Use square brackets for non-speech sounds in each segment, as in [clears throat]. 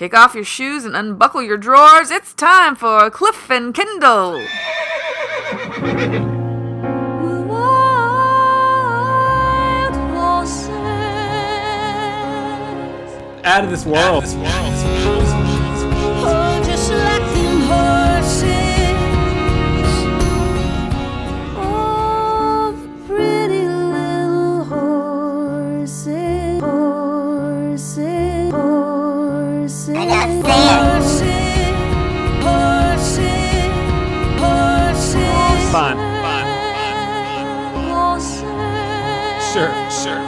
Kick off your shoes and unbuckle your drawers. It's time for Cliff and Kendall. Wild horses. Out of this world. Tell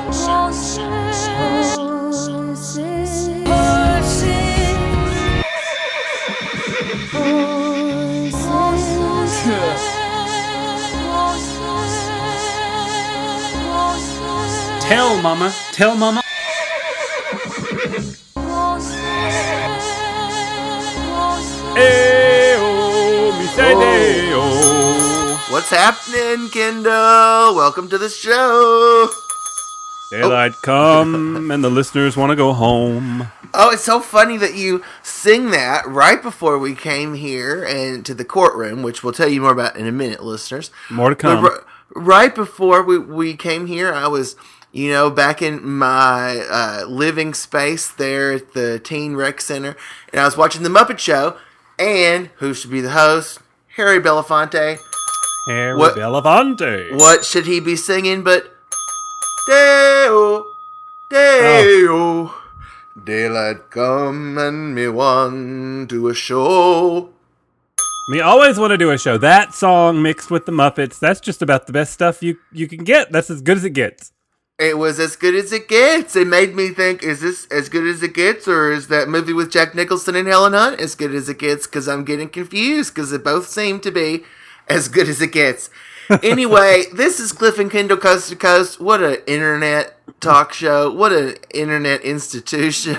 mama. Tell mama. Ayo, me say oh. day-o. What's happening, Kendall? Welcome to the show. Daylight come and the listeners want to go home. Oh, it's so funny that you sing that right before we came here and to the courtroom, which we'll tell you more about in a minute, listeners. More to come. ri- right before we, we came here, I was, you know, back in my uh, living space there at the Teen Rec Center, and I was watching The Muppet Show, and who should be the host? Harry Belafonte. Harry What- Belafonte. What should he be singing but Deo, Deo, ah. daylight come and me want to a show. Me always want to do a show. That song mixed with the Muppets, that's just about the best stuff you, you can get. That's as good as it gets. It was as good as it gets. It made me think: Is this as good as it gets, or is that movie with Jack Nicholson and Helen Hunt as good as it gets? Because I'm getting confused. Because they both seem to be as good as it gets. Anyway, this is Cliff and Kendall Coast to Coast. What an internet talk show! What an internet institution!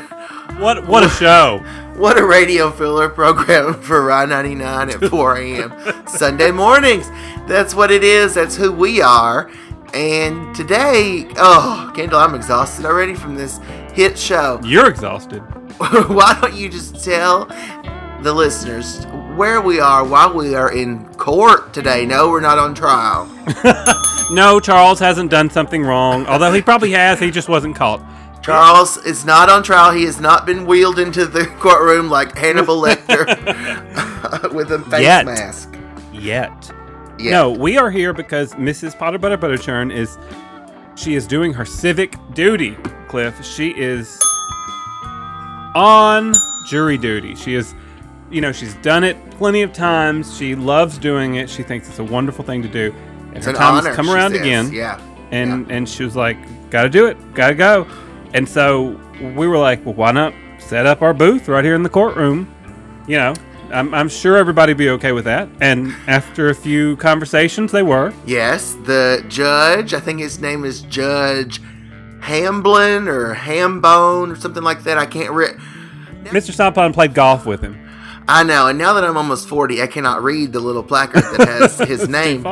What what a show. What a radio filler program for Rye 99 at 4 a.m. Sunday mornings. That's what it is. That's who we are. And today, oh, Kendall, I'm exhausted already from this hit show. You're exhausted. [laughs] Why don't you just tell the listeners where we are while we are in court today? No, we're not on trial. [laughs] No, Charles hasn't done something wrong. Although he probably has, he just wasn't caught. Charles is not on trial. He has not been wheeled into the [laughs] courtroom like Hannibal [laughs] Lecter with a face Yet. mask. Yet. Yeah. No, we are here because Mrs. Potter Butter Butterchurn is she is doing her civic duty, Cliff. She is on jury duty. She is you know, she's done it plenty of times. She loves doing it. She thinks it's a wonderful thing to do. And It's her an time honor. has come around says. again. Yeah. and and she was like, "Got to do it, got to go." And so we were like, "Well, why not set up our booth right here in the courtroom?" You know, I'm, I'm sure everybody'd be okay with that. And after a few conversations, they were. Yes, the judge, I think his name is Judge Hamblin or Hambone or something like that. I can't read. Mr. Stompon played golf with him. I know, and now that I'm almost 40, I cannot read the little placard that has [laughs] his name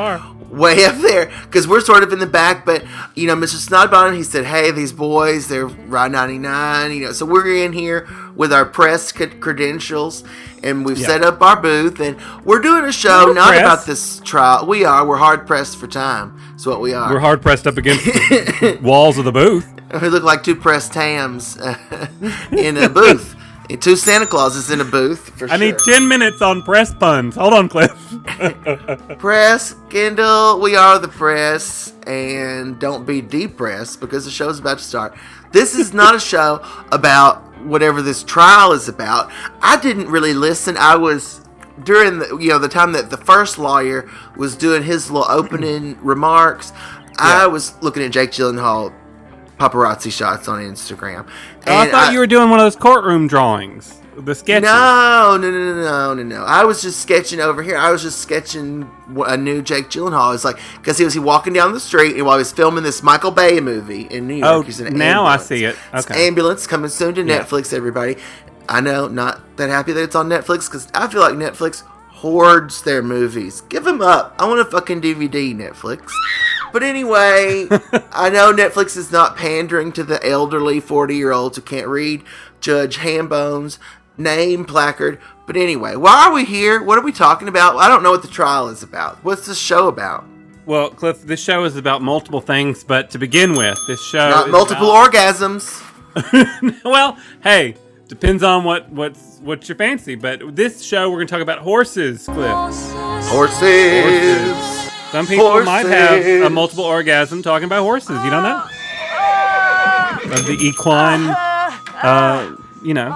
way up there because we're sort of in the back. But, you know, Mr. Snodbottom, he said, hey, these boys, they're Ride 99, you know, so we're in here with our press c- credentials and we've Yeah. set up our booth and we're doing a show We're not pressed. about this trial. We are. We're hard pressed for time. That's what we are. We're hard pressed up against the [laughs] walls of the booth. We look like two pressed hams uh, [laughs] in a booth. Two Santa Clauses in a booth for I sure. need 10 minutes on press puns. Hold on, Cliff. [laughs] [laughs] press, Kendall. We are the press, and don't be depressed because the show's about to start. This is not a [laughs] show about whatever this trial is about. I didn't really listen. I was during the you know the time that the first lawyer was doing his little opening [clears throat] remarks. I was looking at Jake Gyllenhaal paparazzi shots on Instagram. Oh, I thought you were doing one of those courtroom drawings. The sketches. No, no, no, no, no, no, no. I was just sketching over here. I was just sketching a new Jake Gyllenhaal. It's like because he was he walking down the street and while he was filming this Michael Bay movie in New York. Oh, he's an now I see it. It's Okay. ambulance coming soon to Yeah. Netflix. Everybody, I know, not that happy that it's on Netflix because I feel like Netflix hoards their movies. Give them up. I want a fucking DVD, Netflix. But anyway, [laughs] I know Netflix is not pandering to the elderly 40 year olds who can't read. Judge Hambones name placard. But anyway, why are we here? What are we talking about? I don't know what the trial is about. What's this show about? Well, Cliff, this show is about multiple things, but to begin with, this show Not multiple about- orgasms. [laughs] well, hey, depends on what what's what's your fancy. But this show, we're going to talk about horses, Cliff. Horses. Some people might have a multiple orgasm talking about horses. You don't know. Of the equine, uh, you know.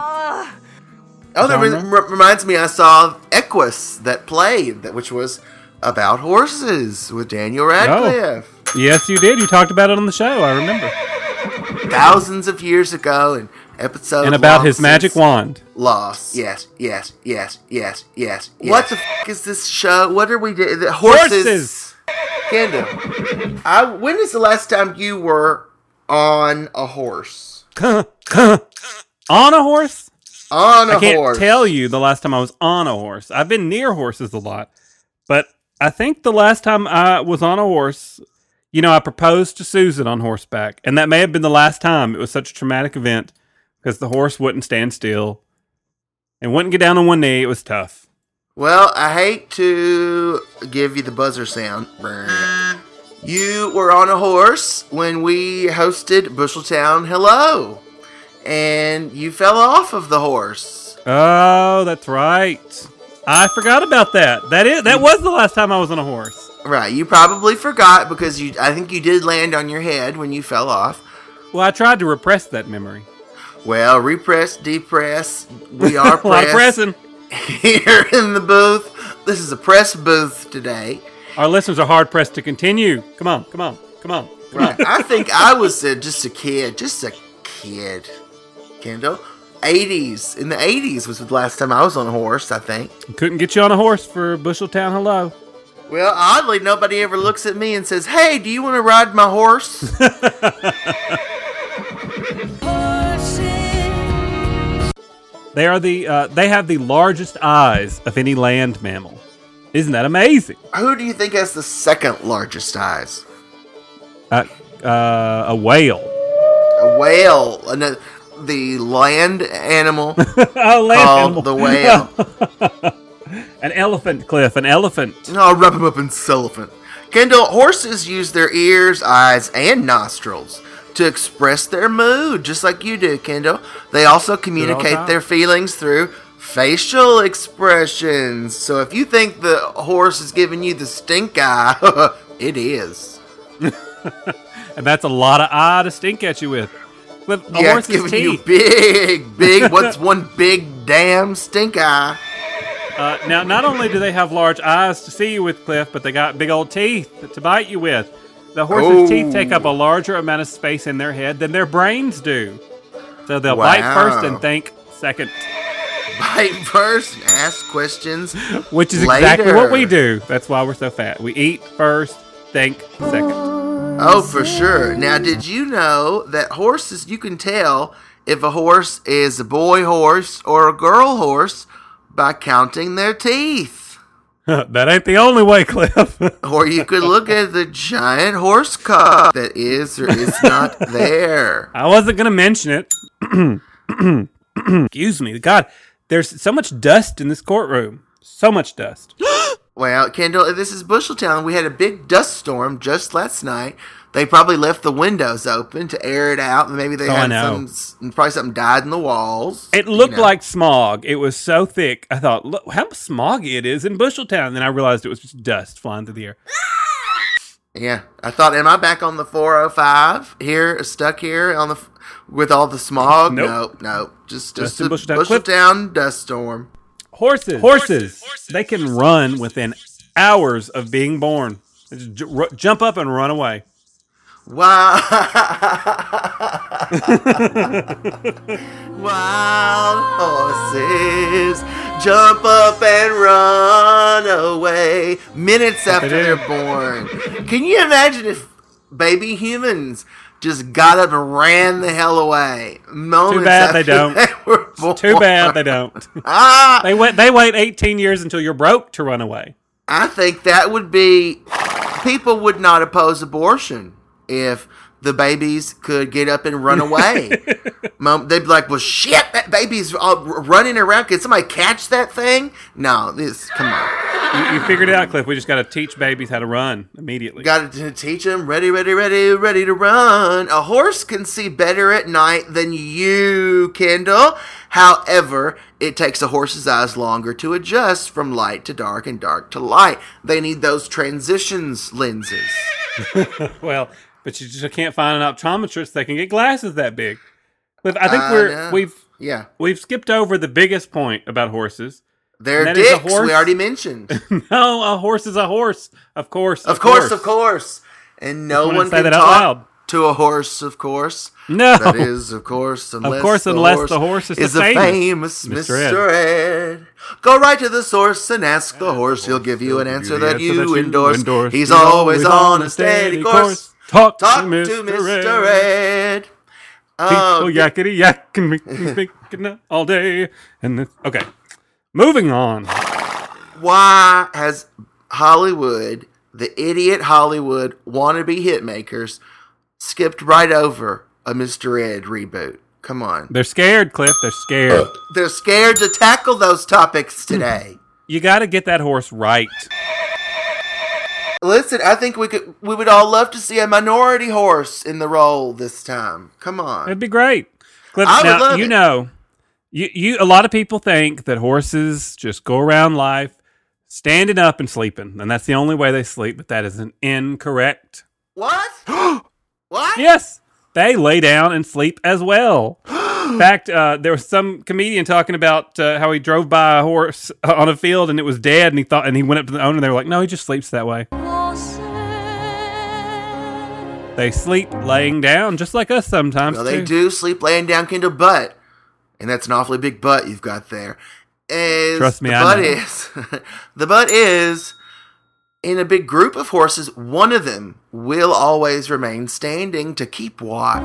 Oh, that re- reminds me. I saw Equus that played, that which was about horses with Daniel Radcliffe. Oh. Yes, you did. You talked about it on the show. I remember. Thousands of years ago, and episode And about his magic wand. Lost. Yes, yes, yes, yes, yes. What the f- is this show? What are we doing? Horses. Horses. Kendall, I, when is the last time you were on a horse? on a horse? On a I can't horse. tell you the last time I was on a horse. I've been near horses a lot, but I think the last time I was on a horse, you know, I proposed to Susan on horseback, and that may have been the last time. It was such a traumatic event because the horse wouldn't stand still and wouldn't get down on one knee. It was tough. Well, I hate to give you the buzzer sound. You were on a horse when we hosted Busheltown Hello, and you fell off of the horse. Oh, that's right. I forgot about that. That is that was the last time I was on a horse. Right, you probably forgot because you. I think you did land on your head when you fell off. Well, I tried to repress that memory. Well, repress, depress. We [laughs] are a lot of pressing. [laughs] here in the booth. This is a press booth today. Our listeners are hard pressed to continue. Come on, come on, come on. Come on. I think I was uh, just a kid, just a kid. Kendall, 80s. In the 80s was the last time I was on a horse, I think. Couldn't get you on a horse for Busheltown Hello. Well, oddly, nobody ever looks at me and says, Hey, do you want to ride my horse? [laughs] They are the uh, they have the largest eyes of any land mammal. Isn't that amazing? Who do you think has the second largest eyes? Uh, uh, a whale. A whale. ano- The land animal [laughs] oh, land mammal. the whale. [laughs] An elephant, Cliff. An elephant. I'll wrap him up in cellophane. Kendall, horses use their ears, eyes, and nostrils to express their mood, just like you do, Kendall. They also communicate their feelings through facial expressions. So if you think the horse is giving you the stink eye, [laughs] it is. [laughs] And that's a lot of eye to stink at you with. With a yeah, it's horse's giving you big, big. [laughs] what's one big damn stink eye? Uh, now, not only do they have large eyes to see you with, Cliff, but they got big old teeth to bite you with. The horse's Oh. teeth take up a oh. larger amount of space in their head than their brains do. So they'll bite first and think second, Bite first, ask questions. [laughs] which is exactly what we do. That's why we're so fat. We eat first, think second. Oh, for sure. Now, did you know that horses, you can tell if a horse is a boy horse or a girl horse by counting their teeth? [laughs] that ain't the only way, Cliff. [laughs] Or you could look at the giant horse cock that is or is not [laughs] there. I wasn't going to mention it. [clears throat] Excuse me. God, there's so much dust in this courtroom. So much dust. [gasps] Well, Kendall, this is Busheltown. We had a big dust storm just last night. They probably left the windows open to air it out. and Maybe they Oh, had know. some, probably something died in the walls. It you looked know. like smog. It was so thick. I thought, look how smoggy it is in Busheltown. Then I realized it was just dust flying through the air. Yeah, I thought, am I back on the 405 here, stuck here on the with all the smog? Nope. Nope, nope. Just Just just a Busheltown. Cliff- Busheltown dust storm. Horses. Horses. They can run within hours of being born. They just ju- jump up and run away. Wow. [laughs] Wild horses jump up and run away minutes after they're born. Can you imagine if baby humans just got up and ran the hell away? Moments bad they don't. They. Too bad they don't. Ah, they wait. They wait 18 years until you're broke to run away. I think that would be people would not oppose abortion if the babies could get up and run away. [laughs] Mom, they'd be like, "Well, shit, that baby's running around. Can somebody catch that thing?" No, this. Come on, You, you figured it out, Cliff. We just got to teach babies how to run immediately. got to teach them. Ready, ready, ready, ready to run. A horse can see better at night than you, Kendall. However, it takes a horse's eyes longer to adjust from light to dark and dark to light. They need those transitions lenses. [laughs] well, but you just can't find an optometrist that can get glasses that big. Cliff, I think I we're know. we've Yeah, we've skipped over the biggest point about horses. they're And that is a dicks. We already mentioned. [laughs] no, a horse is a horse. Of course. Of course, of course. And no one can talk loud. to a horse, of course. No. That is, of course, unless course, the unless horse the horse is the the famous famous Mr. Mr. Ed. Go right to the source and ask the horse. He'll give you an answer that you that endorse. endorse. He's always on a steady course. Talk, Talk to to Mr. Mr. Ed. Ed. Oh, People yakety yak and make me thinking all day. And then, okay, moving on. why has Hollywood, the idiot Hollywood wannabe hitmakers, skipped right over a Mr. Ed reboot? Come on. They're scared, Cliff. They're scared. Uh. They're scared to tackle those topics today. You got to get that horse right. Listen, I think we could we would all love to see a minority horse in the role this time. Come on. It'd be great. Cliff, I would now love you it. know, you you a lot of people think that horses just go around life standing up and sleeping, and that's the only way they sleep. But that is an incorrect. What? [gasps] what? Yes, they lay down and sleep as well. [gasps] In fact, uh, there was some comedian talking about uh, how he drove by a horse uh, on a field and it was dead, and he thought, and he went up to the owner, and they were like, "No, he just sleeps that way. They sleep laying down, just like us sometimes." Well, they too. do sleep laying down, Kendall, but and that's an awfully big butt you've got there. Is Trust me, the I butt know. is [laughs] the butt is in a big group of horses. One of them will always remain standing to keep watch.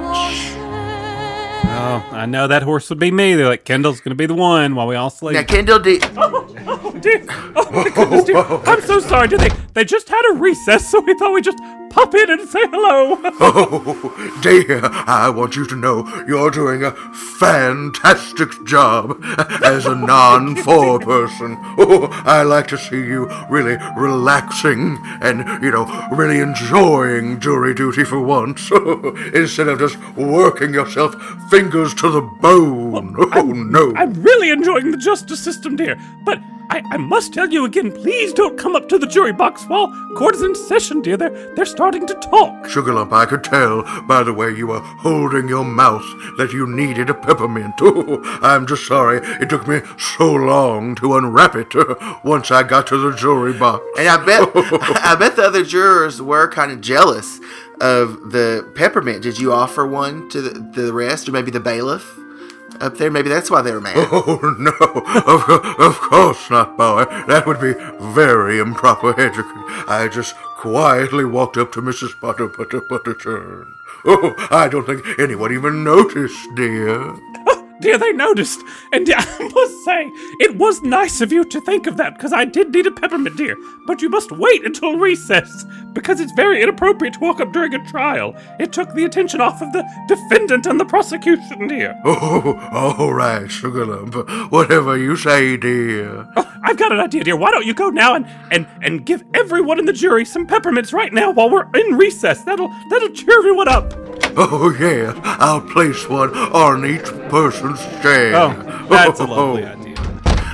Oh, I know that horse would be me. They're like, Kendall's going to be the one while we all sleep. Now, Kendall, do, [laughs] Oh, dear. Oh, my goodness, dear. [laughs] I'm so sorry. Do they? They just had a recess, so we thought we'd just pop in and say hello. [laughs] Oh, dear, I want you to know you're doing a fantastic job as a non four person. Oh, I like to see you really relaxing and, you know, really enjoying jury duty for once [laughs] instead of just working yourself fingers to the bone. Oh, no. I'm really enjoying the justice system, dear. But I, I must tell you again, please don't come up to the jury box while court is in session, dear. They're they're starting to talk. Sugarlump, I could tell by the way you were holding your mouth that you needed a peppermint. Oh, I'm just sorry it took me so long to unwrap it uh, once I got to the jury box. and I bet [laughs] I bet the other jurors were kind of jealous of the peppermint. Did you offer one to the, the rest, or maybe the bailiff up there? Maybe that's why they were mad. [laughs] Oh, no, of, of course not, boy. That would be very improper etiquette. I just quietly walked up to Mrs. Butter Butter Butterchurn. Oh, I don't think anyone even noticed, dear. [laughs] Dear, they noticed. And [laughs] I must say, it was nice of you to think of that, because I did need a peppermint, dear. But you must wait until recess, because it's very inappropriate to walk up during a trial. It took the attention off of the defendant and the prosecution, dear. [laughs] Oh, all right, Sugar Sugarlump. Whatever you say, dear. Oh, I've got an idea, dear. Why don't you go now and, and, and give everyone in the jury some peppermints right now while we're in recess? That'll that'll cheer everyone up. Oh, yes, I'll place one on each person's chair. Oh, that's a lovely oh. idea.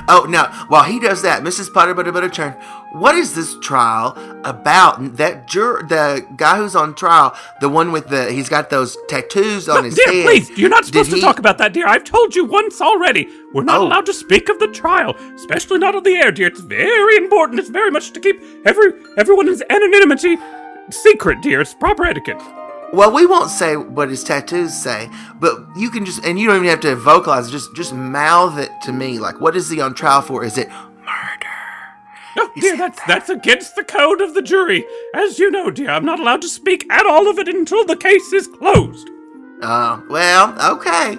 Oh, now while he does that, Mrs. Potter Butter Butterchurn, what is this trial about? That jur, the guy who's on trial, the one with the, he's got those tattoos on his dear, head. please, you're not supposed Did to he- talk about that, dear. I've told you once already. We're not Oh. allowed to speak of the trial, especially not on the air, dear. It's very important. It's very much to keep every everyone's anonymity secret, dear. It's proper etiquette. Well, we won't say what his tattoos say, but you can just, and you don't even have to vocalize. it, Just, just mouth it to me. Like, what is he on trial for? Is it murder? No, dear, that's that's against the code of the jury. As you know, dear, I'm not allowed to speak at all of it until the case is closed. Uh, well, okay.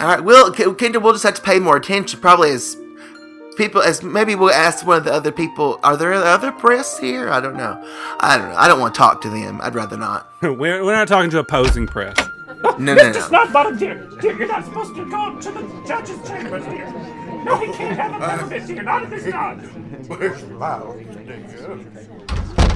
All right. We'll, K- we'll just have to pay more attention, probably as people as maybe we'll ask one of the other people. Are there other press here? I don't know. I don't know. I don't want to talk to them. I'd rather not. [laughs] we're, we're not talking to opposing press. No, no, no. Snodbottom dear. Dear, you're not supposed to go to the judge's chambers, here No, he can't have a peppermint, dear. Not at this time.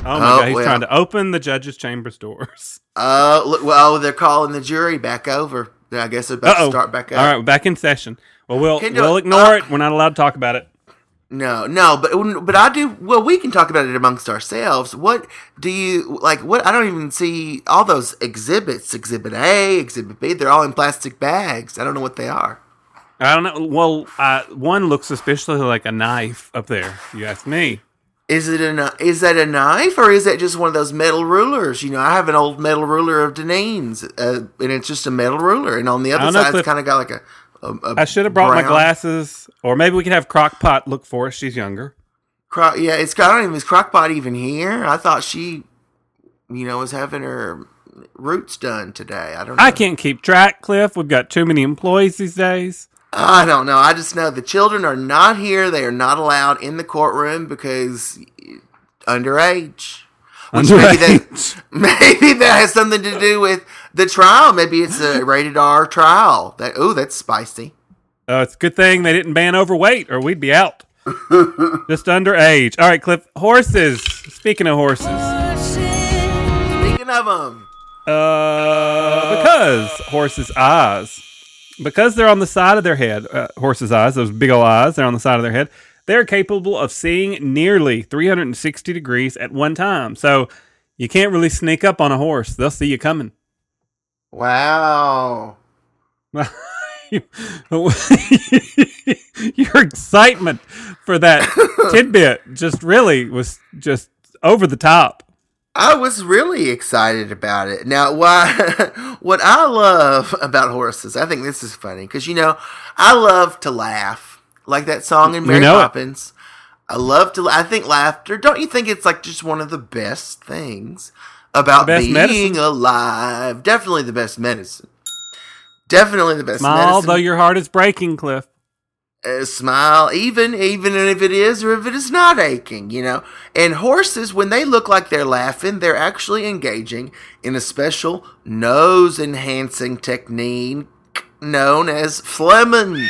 Oh my Oh, god, he's well. trying to open the judge's chambers doors. Uh, [laughs] look, well, they're calling the jury back over. I guess they're about Uh oh. to start back up. All right, we're back in session. Well, we'll Kendall, we'll ignore uh, it. We're not allowed to talk about it. No, no, but but I do. Well, we can talk about it amongst ourselves. What do you like? What I don't even see all those exhibits. Exhibit A, Exhibit B. They're all in plastic bags. I don't know what they are. I don't know. Well, uh, one looks suspiciously like a knife up there. You ask me. Is it a is that a knife or is that just one of those metal rulers? You know, I have an old metal ruler of Deneen's, uh, and it's just a metal ruler, and on the other side, it's kind of got like a. a, a I should have brought my glasses, or maybe we can have Crockpot look for us. She's younger. Cro- yeah, it's got. I don't even. Is Crockpot even here? I thought she, you know, was having her roots done today. I don't. know. I can't keep track, Cliff. We've got too many employees these days. I don't know. I just know the children are not here. They are not allowed in the courtroom because underage. Which maybe that [laughs] maybe that has something to do with the trial. Maybe it's a rated R trial. That oh, that's spicy. Uh, it's a good thing they didn't ban overweight, or we'd be out. [laughs] Just underage. All right, Cliff. Horses. Speaking of horses, Speaking of them, uh, because horses' eyes, because they're on the side of their head, uh, horses' eyes, those big ol' eyes, they're on the side of their head. They're capable of seeing nearly 360 degrees at one time. So you can't really sneak up on a horse; they'll see you coming. Wow. [laughs] Your excitement for that [coughs] tidbit just really was just over the top. I was really excited about it. Now, why? [laughs] What I love about horses, I think this is funny because you know I love to laugh, like that song in Mary know it. Poppins. I love to. I think laughter. Don't you think it's like just one of the best things about being medicine. alive? Definitely the best medicine. Definitely the best Smile, medicine. though your heart is breaking, Cliff. uh, smile, even even if it is or if it is not aching, you know. And horses, when they look like they're laughing, they're actually engaging in a special nose enhancing technique known as flehmen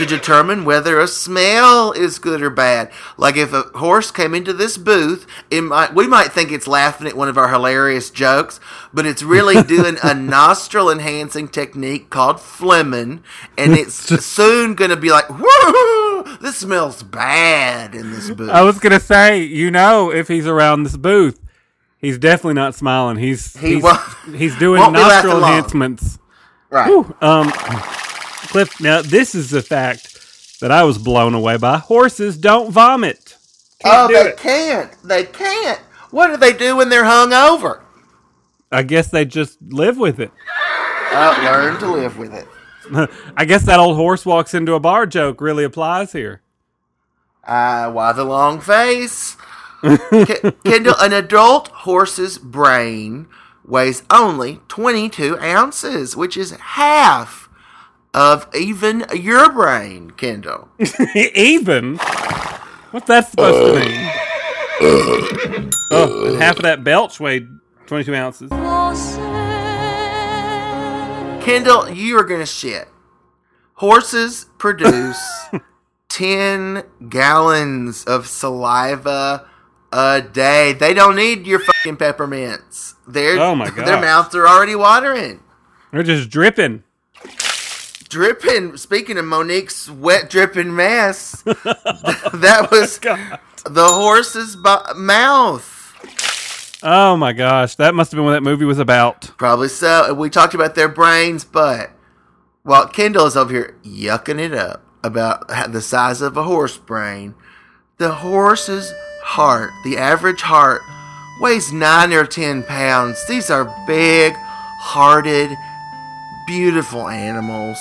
to determine whether a smell is good or bad. Like if a horse came into this booth, it might we might think it's laughing at one of our hilarious jokes, but it's really [laughs] doing a nostril enhancing technique called flehmen, and it's soon going to be like, "Whoa, this smells bad in this booth." I was gonna say, you know, if he's around this booth, he's definitely not smiling. He's He he's, he's doing won't be laughing nostril long. enhancements. right. Whew. Um, Cliff. Now this is the fact that I was blown away by. Horses don't vomit. oh, do they it. can't. They can't. What do they do when they're hung over? I guess they just live with it. Uh, learn to live with it. [laughs] I guess that old horse walks into a bar joke really applies here. Uh, why the long face? [laughs] Kendall, an adult horse's brain weighs only 22 ounces, which is half of even your brain, Kendall. [laughs] Even? What's that supposed to mean? oh, and half of that belch weighed 22 ounces. Kendall, you are going to shit. Horses produce [laughs] 10 gallons of saliva a day. They don't need your fucking peppermints. Their, Oh my [laughs] Their mouths are already watering. They're just dripping. Dripping. Speaking of Monique's wet dripping mess, [laughs] that was [laughs] oh, the horse's bu- mouth. Oh my gosh, that must have been what that movie was about. Probably so. And we talked about their brains, but while Kendall is over here yucking it up about the size of a horse brain, the horse's heart, the average heart, weighs nine or ten pounds. These are big hearted, beautiful animals.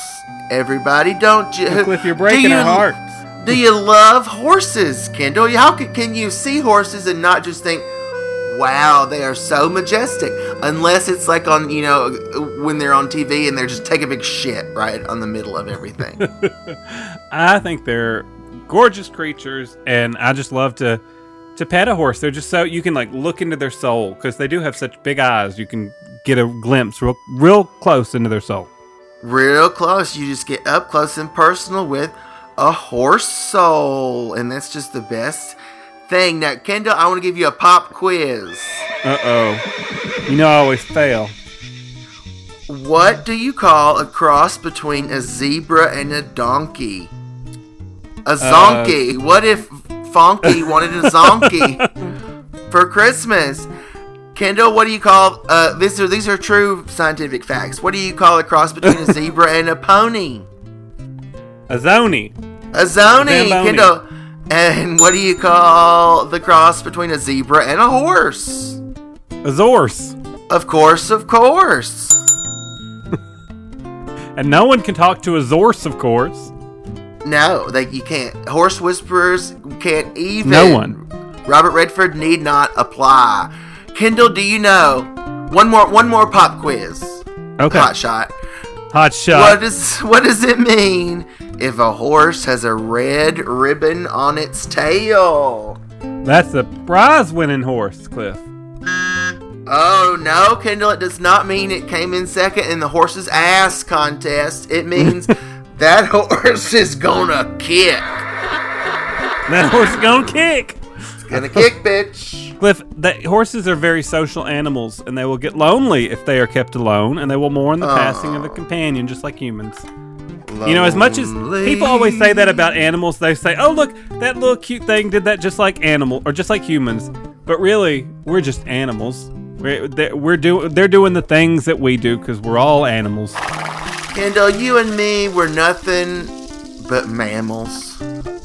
Everybody, don't you? Cliff, you're do breaking you- our hearts. Do you love horses, Kendall? How can, can you see horses and not just think, wow, they are so majestic? Unless it's like on, you know, when they're on TV and they're just taking a big shit right on the middle of everything. [laughs] I think they're gorgeous creatures, and I just love to to pet a horse. They're just so you can like look into their soul because they do have such big eyes. You can get a glimpse real real close into their soul. Real close. You just get up close and personal with a horse soul. And that's just the best thing. Now, Kendall, I want to give you a pop quiz. Uh oh. You know I always fail. What do you call a cross between a zebra and a donkey? A zonkey. what if Fonky wanted a zonkey [laughs] for Christmas? Kendall, what do you call uh these are these are true scientific facts. What do you call a cross between a [laughs] zebra and a pony? A zoni. A zony, Zamboni. Kendall. And what do you call the cross between a zebra and a horse? A zorse. Of course, of course. [laughs] And no one can talk to a zorse, of course. No, that you can't. Horse whisperers can't even. No one. Robert Redford need not apply. Kendall, do you know? One more, one more pop quiz. Okay. Hot shot. Hot shot. What does what does it mean if a horse has a red ribbon on its tail? That's a prize winning horse, Cliff. Oh no, Kendall! It does not mean it came in second in the horse's ass contest. It means [laughs] that horse is gonna kick. That horse is gonna kick. It's gonna kick, bitch. Cliff, that horses are very social animals, and they will get lonely if they are kept alone, and they will mourn the ah. passing of a companion, just like humans. You know, as much as people always say that about animals, they say, "Oh, look, that little cute thing did that just like animal or just like humans." But really, we're just animals. We're they're, we're doing they're doing the things that we do because we're all animals. Kendall, uh, you and me, we're nothing but mammals.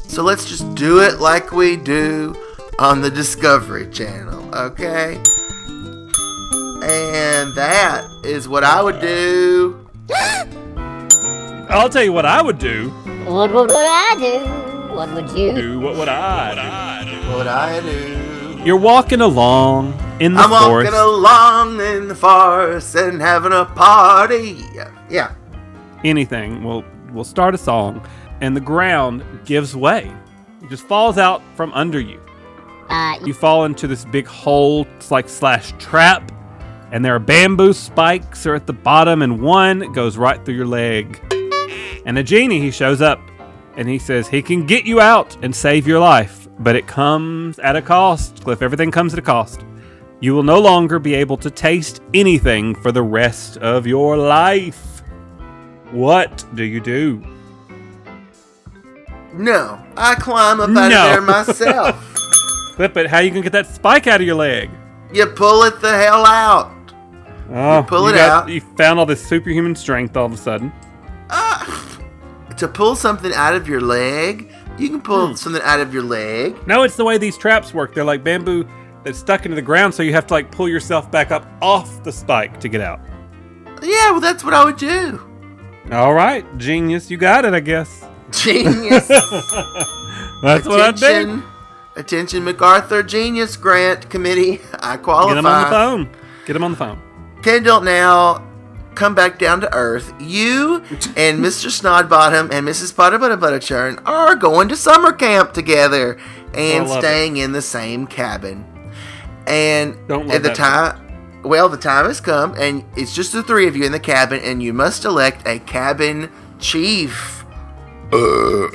So let's just do it like we do on the Discovery Channel, okay? And that is what I would do. I'll tell you what I would do. What would I do? What would you do? Do what would I What would I do? do? You're walking along in the forest. I'm forest. walking along in the forest and having a party. Yeah. anything. We'll we'll start a song, and the ground gives way. It just falls out from under you. Uh, You fall into this big hole, it's like slash trap, and there are bamboo spikes are at the bottom, and one goes right through your leg. And a genie he shows up, and he says he can get you out and save your life, but it comes at a cost. Cliff, everything comes at a cost. You will no longer be able to taste anything for the rest of your life. What do you do? No, I climb up out No. of there [laughs] myself. Cliff, but how you gonna get that spike out of your leg? you pull it the hell out. Oh, pull it got- out. You found all this superhuman strength all of a sudden. To pull something out of your leg, you can pull Hmm. something out of your leg. No, it's the way these traps work. They're like bamboo that's stuck into the ground, so you have to like pull yourself back up off the spike to get out. Yeah, well, that's what I would do. All right, genius, you got it, I guess. Genius. [laughs] That's what I do. Attention, MacArthur Genius Grant Committee. [laughs] I qualify. Get him on the phone. Get him on the phone. Kendall, now come back down to earth. You and Mr. Snodbottom and Mrs. Butter Butter Butterchurn are going to summer camp together and oh, love staying in the same cabin. And at the time, well, the time has come, and it's just the three of you in the cabin, and you must elect a cabin chief. Ugh.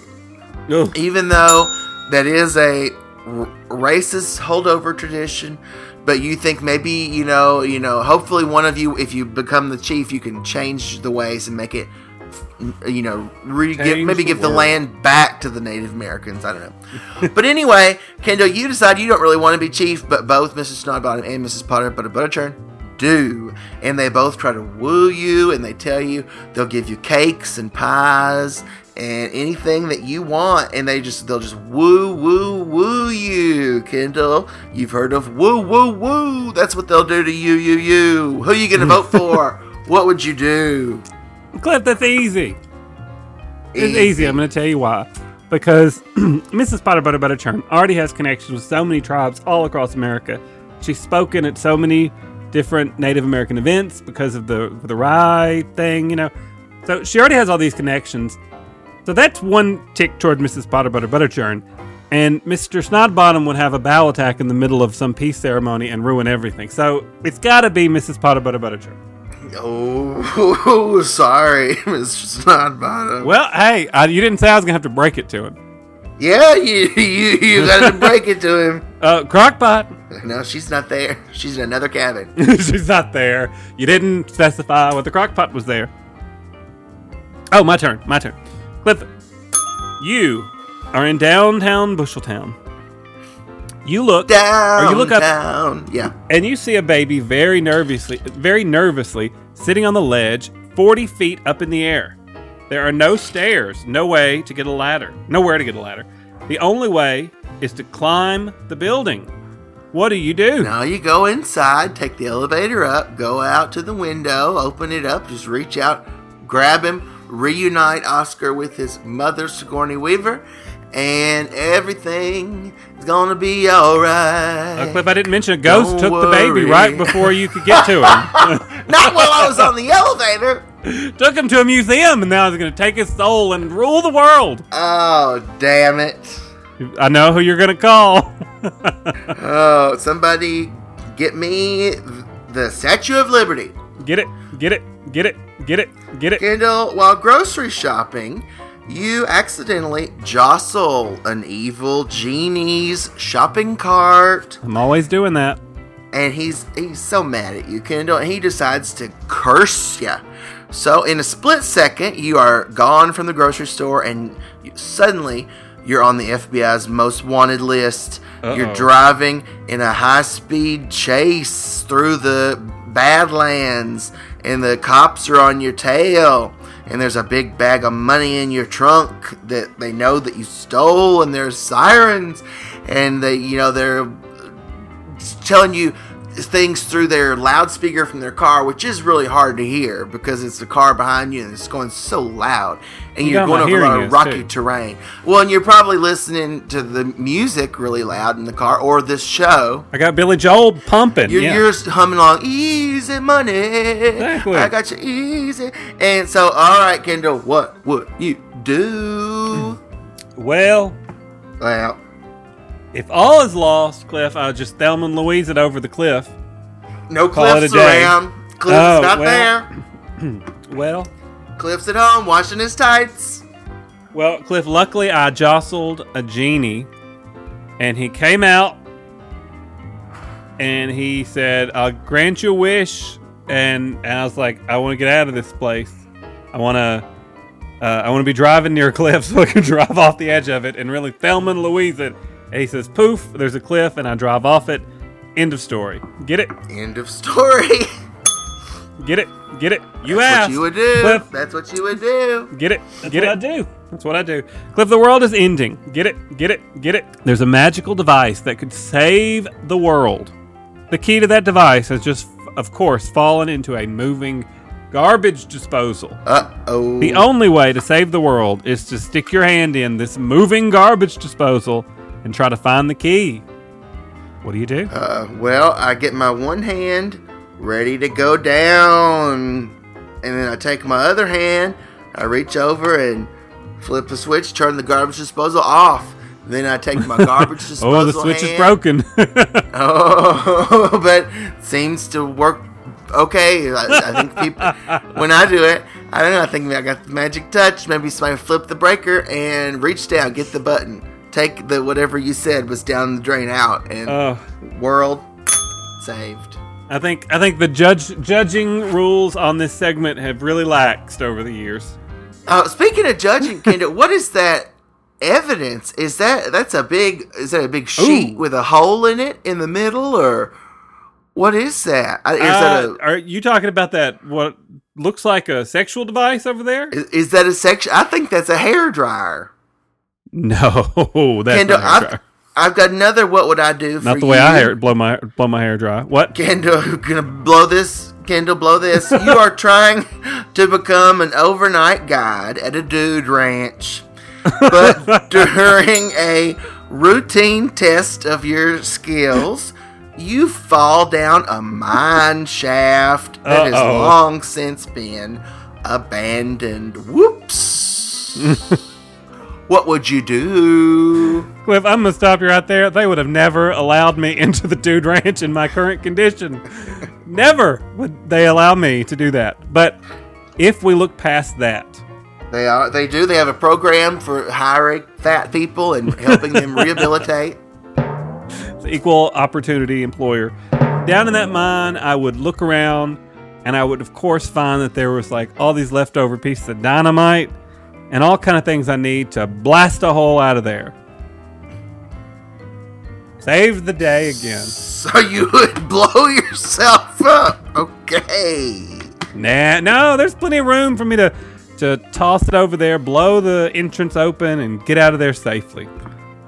even though that is a racist holdover tradition but you think maybe you know you know hopefully one of you if you become the chief you can change the ways and make it you know re- give, maybe the give the world. land back to the native americans i don't know [laughs] but anyway kendall you decide you don't really want to be chief but both mrs snodbottom and mrs potter but a butter butterchurn do and they both try to woo you and they tell you they'll give you cakes and pies and anything that you want and they just they'll just woo woo woo you kendall you've heard of woo woo woo that's what they'll do to you you you who are you gonna vote [laughs] for what would you do Cliff, that's easy. It's easy. I'm going to tell you why. Because [clears throat] Mrs. Potter Butter Butter Churn already has connections with so many tribes all across America. She's spoken at so many different Native American events because of the the rye thing, you know. So she already has all these connections. So that's one tick toward Mrs. Potter Butter Butterchurn. And Mr. Snodbottom would have a bow attack in the middle of some peace ceremony and ruin everything. So it's got to be Mrs. Potter Butter Butterchurn. Oh, [laughs] sorry, [laughs] Mr. Snodbottom. Well, hey, I, you didn't say I was going to have to break it to him. Yeah, [laughs] you you, you got to break it to him. Uh, Crockpot. No, she's not there. She's in another cabin. She's not there. You didn't specify what the crockpot was there. Oh, my turn. My turn. Cliff, you are in downtown Busheltown. You look, Down, or you look up, down. Yeah. and you see a baby very nervously, very nervously sitting on the ledge, forty feet up in the air. There are no stairs, no way to get a ladder, nowhere to get a ladder. The only way is to climb the building. What do you do? Now you go inside, take the elevator up, go out to the window, open it up, just reach out, grab him, reunite Oscar with his mother, Sigourney Weaver, and everything is gonna be alright. Uh, Cliff, I didn't mention a ghost Don't took the baby right before you could get to him. [laughs] Not while I was on the elevator. took him to a museum, and now he's going to take his soul and rule the world. Oh, damn it. I know who you're going to call. [laughs] Oh, somebody get me the Statue of Liberty. get it, get it, get it, get it, get it. Kendall, while grocery shopping, you accidentally jostle an evil genie's shopping cart. I'm always doing that. and he's he's so mad at you, Kendall, and he decides to curse you. So in a split second, you are gone from the grocery store, and you, suddenly you're on the FBI's most wanted list. You're driving in a high-speed chase through the Badlands, and the cops are on your tail. And there's a big bag of money in your trunk that they know that you stole, and there's sirens, and they, you know, they're telling you things through their loudspeaker from their car, which is really hard to hear because it's the car behind you and it's going so loud, and You you are going over a lot of rocky too. terrain. Well, and you're probably listening to the music really loud in the car or this show. I got Billy Joel pumping. You're, yeah. you're humming along, easy money. Exactly. I got you easy. And so, all right, Kendall, what would you do? [laughs] well, well, if all is lost, Cliff, I'll just Thelma and Louise it over the cliff. no Call it a Cliff's around. Cliff's Oh, not well. there. [clears throat] Well, Cliff's at home washing his tights. Well, Cliff, luckily I jostled a genie and he came out and he said, I'll grant you a wish. And, and I was like, I want to get out of this place. I want to. Uh, I want to be driving near a cliff [laughs] so I can drive off the edge of it and really Thelma and Louise it. And he says, "Poof! There's a cliff, and I drive off it." End of story. Get it? End of story. [laughs] Get it? Get it? You That's asked. what you would do. Cliff, That's what you would do. Get it? get it? I do. That's what I do. Cliff, the world is ending. Get it? Get it? Get it? There's a magical device that could save the world. The key to that device has just, of course, fallen into a moving garbage disposal. Uh oh. The only way to save the world is to stick your hand in this moving garbage disposal and try to find the key. What do you do? Uh, well, I get my one hand ready to go down, and then I take my other hand, I reach over and flip the switch, turn the garbage disposal off. Then I take my garbage disposal. [laughs] oh, the switch is broken. [laughs] Oh, [laughs] but seems to work okay. I, I think people, when I do it, I don't know. I think I got the magic touch. Maybe somebody flip the breaker and reach down, get the button, take the whatever you said was down the drain out, and oh, world saved. I think I think the judge judging rules on this segment have really laxed over the years. Uh, speaking of judging, [laughs] Kendall, what is that evidence? Is that that's a big? Is that a big sheet Ooh. with a hole in it in the middle, or what is that? Uh, that Uh, a are you talking about that? What looks like a sexual device over there? is, is that a section? I think that's a hair dryer. No, [laughs] that's Kendall, not hair I've, dryer. I've got another. What would I do? For Not the way you? I hair blow my blow my hair dry. What? Kendall, [laughs] gonna blow this. Kendall, blow this. You are trying to become an overnight guide at a dude ranch, but [laughs] during a routine test of your skills, you fall down a mine shaft that has Uh-oh. long since been abandoned. Whoops. [laughs] what would you do? Cliff, I'm gonna stop you right there. They would have never allowed me [laughs] into the dude ranch in my current condition. never would they allow me to do that. But if we look past that, They are. They do. They have a program for hiring fat people and helping them [laughs] rehabilitate. the equal opportunity employer, down in that mine, I would look around and I would of course find that there was like all these leftover pieces of dynamite and all kind of things I need to blast a hole out of there. Save the day again. So you would [laughs] blow yourself up. Okay. Nah, no, there's plenty of room for me to to toss it over there, blow the entrance open, and get out of there safely.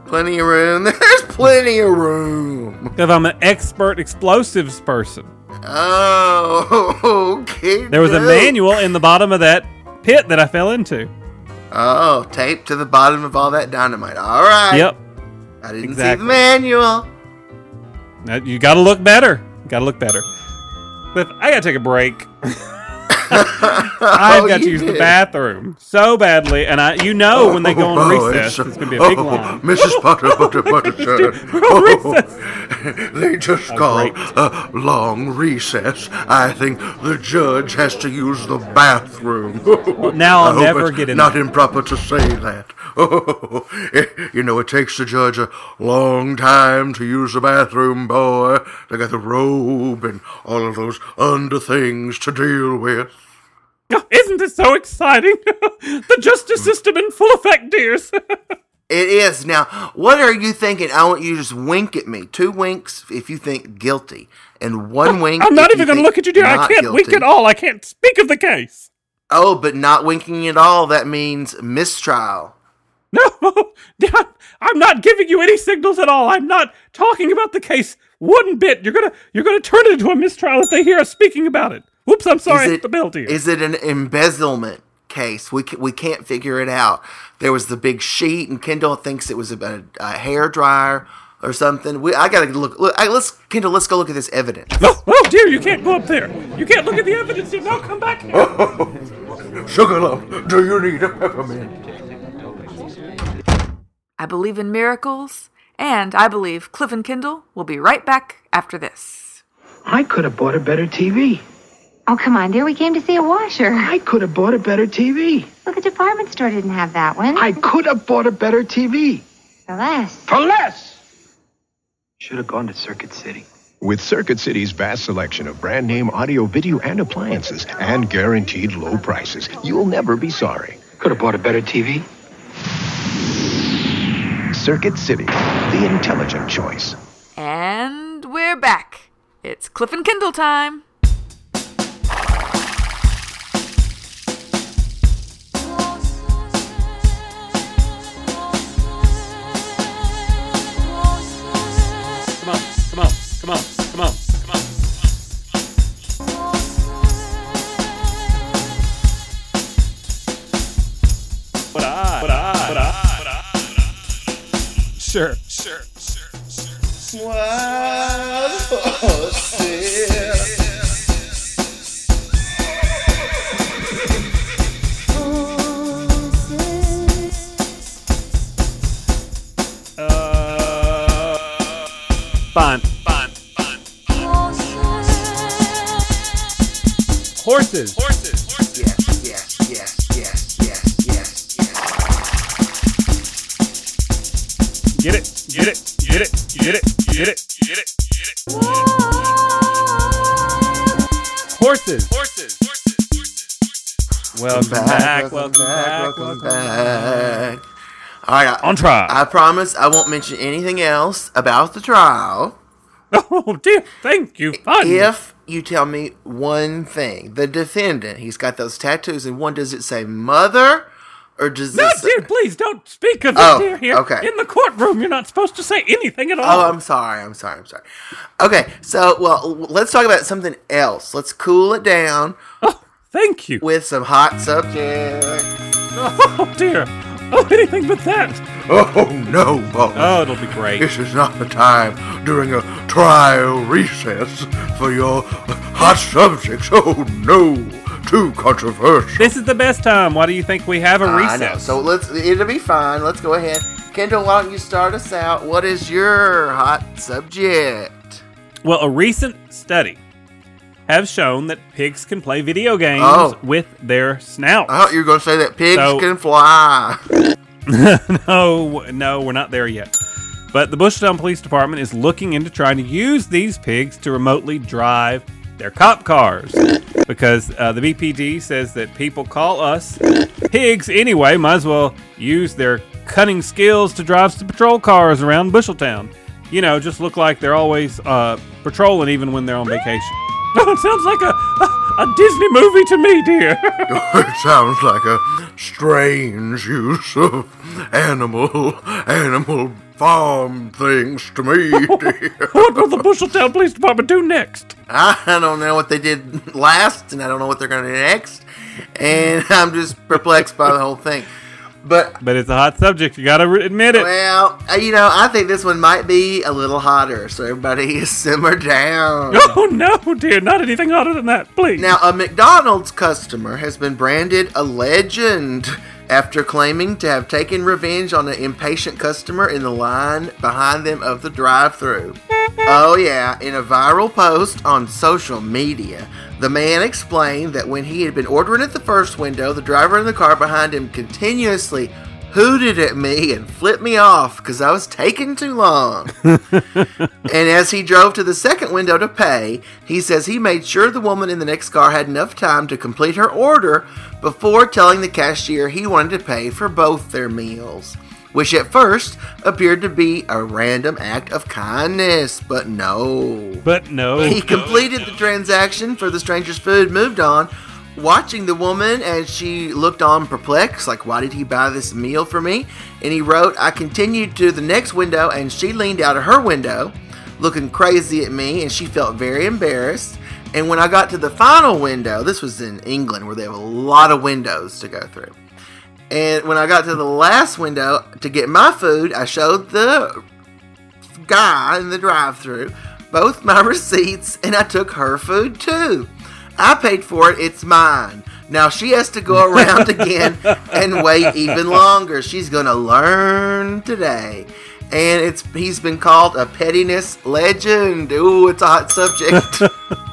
Plenty of room. [laughs] There's plenty of room. Because I'm an expert explosives person. Oh, [laughs] okay. There was a manual in the bottom of that pit that I fell into. Oh, taped to the bottom of all that dynamite. All right. Yep. I didn't see the manual. Now, you got to look better. Got to look better. Cliff, I got to take a break. [laughs] I've Oh, got to use the bathroom so badly, and I, you know, oh, when they go on Oh, recess, it's- it's going to be a oh, big oh, line. Mrs. Potter, Butter, sir. [laughs] [laughs] Oh, they just called great. a long recess. I think the judge has to use the bathroom. now I'll I hope never it's get in Not there. improper to say that. [laughs] Oh, you know, it takes the judge a long time to use the bathroom, boy. They got the robe and all of those under things to deal with. Oh, [laughs] Isn't it so exciting? [laughs] the justice system in full effect, dears. [laughs] It is. Now, what are you thinking? I want you to just wink at me. Two winks if you think guilty, and one oh, wink. I'm not even going to look at you, dear. I can't wink at all. I can't speak of the case. Oh, but not winking at all, that means mistrial. No, I'm not giving you any signals at all. I'm not talking about the case one bit. You're gonna, you're gonna turn it into a mistrial if they hear us speaking about it. Whoops, I'm sorry. Is it, the bell, dear. is it an embezzlement case? We, ca- we can't figure it out. There was the big sheet, and Kendall thinks it was about a, a hair dryer or something. We, I gotta look. Look, I, let's Kendall. Let's go look at this evidence. No, oh dear, you can't go up there. You can't look at the evidence. dear. No, come back here. [laughs] Sugar lump, do you need a peppermint? I believe in miracles, and I believe Cliff and Kendall will be right back after this. I could have bought a better TV. Oh, come on, dear. We came to see a washer. I could have bought a better TV. Well, the department store didn't have that one. I could have bought a better TV. For less. For less! Should have gone to Circuit City. With Circuit City's vast selection of brand name audio, video, and appliances, and guaranteed low prices, you'll never be sorry. Could have bought a better TV. Circuit City, the intelligent choice. And we're back. It's Cliff and Kendall time. Sure, sure, sure, sure. Uh, fine, fine, fine. Horses, horses, horses. Get it, get it, get it, get it. Horses, horses, horses, horses. Welcome back, welcome back, welcome welcome back. All right, I, On trial. I promise I won't mention anything else about the trial [laughs] Oh dear, thank you. Fun. if you tell me one thing. The defendant, he's got those tattoos, and one does it say mother, or does No, say? dear, please don't speak of Oh, it, dear. Here okay. in the courtroom, you're not supposed to say anything at oh, all. Oh, I'm sorry. I'm sorry. I'm sorry. Okay, so well, let's talk about something else. Let's cool it down Oh, thank you. with some hot subjects. [laughs] Oh dear. Oh, anything but that. Oh, no, boy. Oh, it'll be great. This is not the time during a trial recess for your hot subjects. Oh, no. too controversial. This is the best time. Why do you think we have a I recess? I know. So let's. It'll be fine. Let's go ahead. Kendall, why don't you start us out? What is your hot subject? Well, a recent study has shown that pigs can play video games Oh. with their snout. I thought you were going to say that pigs So- can fly. [laughs] no, no, we're not there yet. But the Busheltown Police Department is looking into trying to use these pigs to remotely drive their cop cars. Because uh, the BPD says that people call us pigs anyway, might as well use their cunning skills to drive some patrol cars around Busheltown. You know, just look like they're always uh, patrolling even when they're on vacation. It [laughs] sounds like a, a, a Disney movie to me, dear. [laughs] it sounds like a strange use of animal, animal farm things to me, [laughs] dear. what will the Busheltown Police Department do next? I don't know what they did last, and I don't know what they're going to do next. And I'm just perplexed by the whole thing. But But it's a hot subject. You gotta re- admit it. well, uh, you know, I think this one might be a little hotter, so everybody [laughs] simmer down. Oh no, dear! Not anything hotter than that, please. Now, a McDonald's customer has been branded a legend after claiming to have taken revenge on an impatient customer in the line behind them of the drive-through. Oh, yeah, in a viral post on social media, the man explained that when he had been ordering at the first window, the driver in the car behind him continuously hooted at me and flipped me off because I was taking too long. [laughs] And as he drove to the second window to pay, he says he made sure the woman in the next car had enough time to complete her order before telling the cashier he wanted to pay for both their meals. Which at first appeared to be a random act of kindness, but no. but no. He oh, completed the transaction for the stranger's food, moved on, watching the woman as she looked on perplexed, like, why did he buy this meal for me? And he wrote, I continued to the next window, and she leaned out of her window, looking crazy at me, and she felt very embarrassed. And when I got to the final window, this was in England where they have a lot of windows to go through. And when I got to the last window to get my food, I showed the guy in the drive through both my [laughs] receipts and I took her food too. I paid for it, it's mine. Now she has to go [laughs] around again and wait even longer. She's gonna learn today. And it's he's been called a pettiness legend. Ooh, it's a hot subject. [laughs]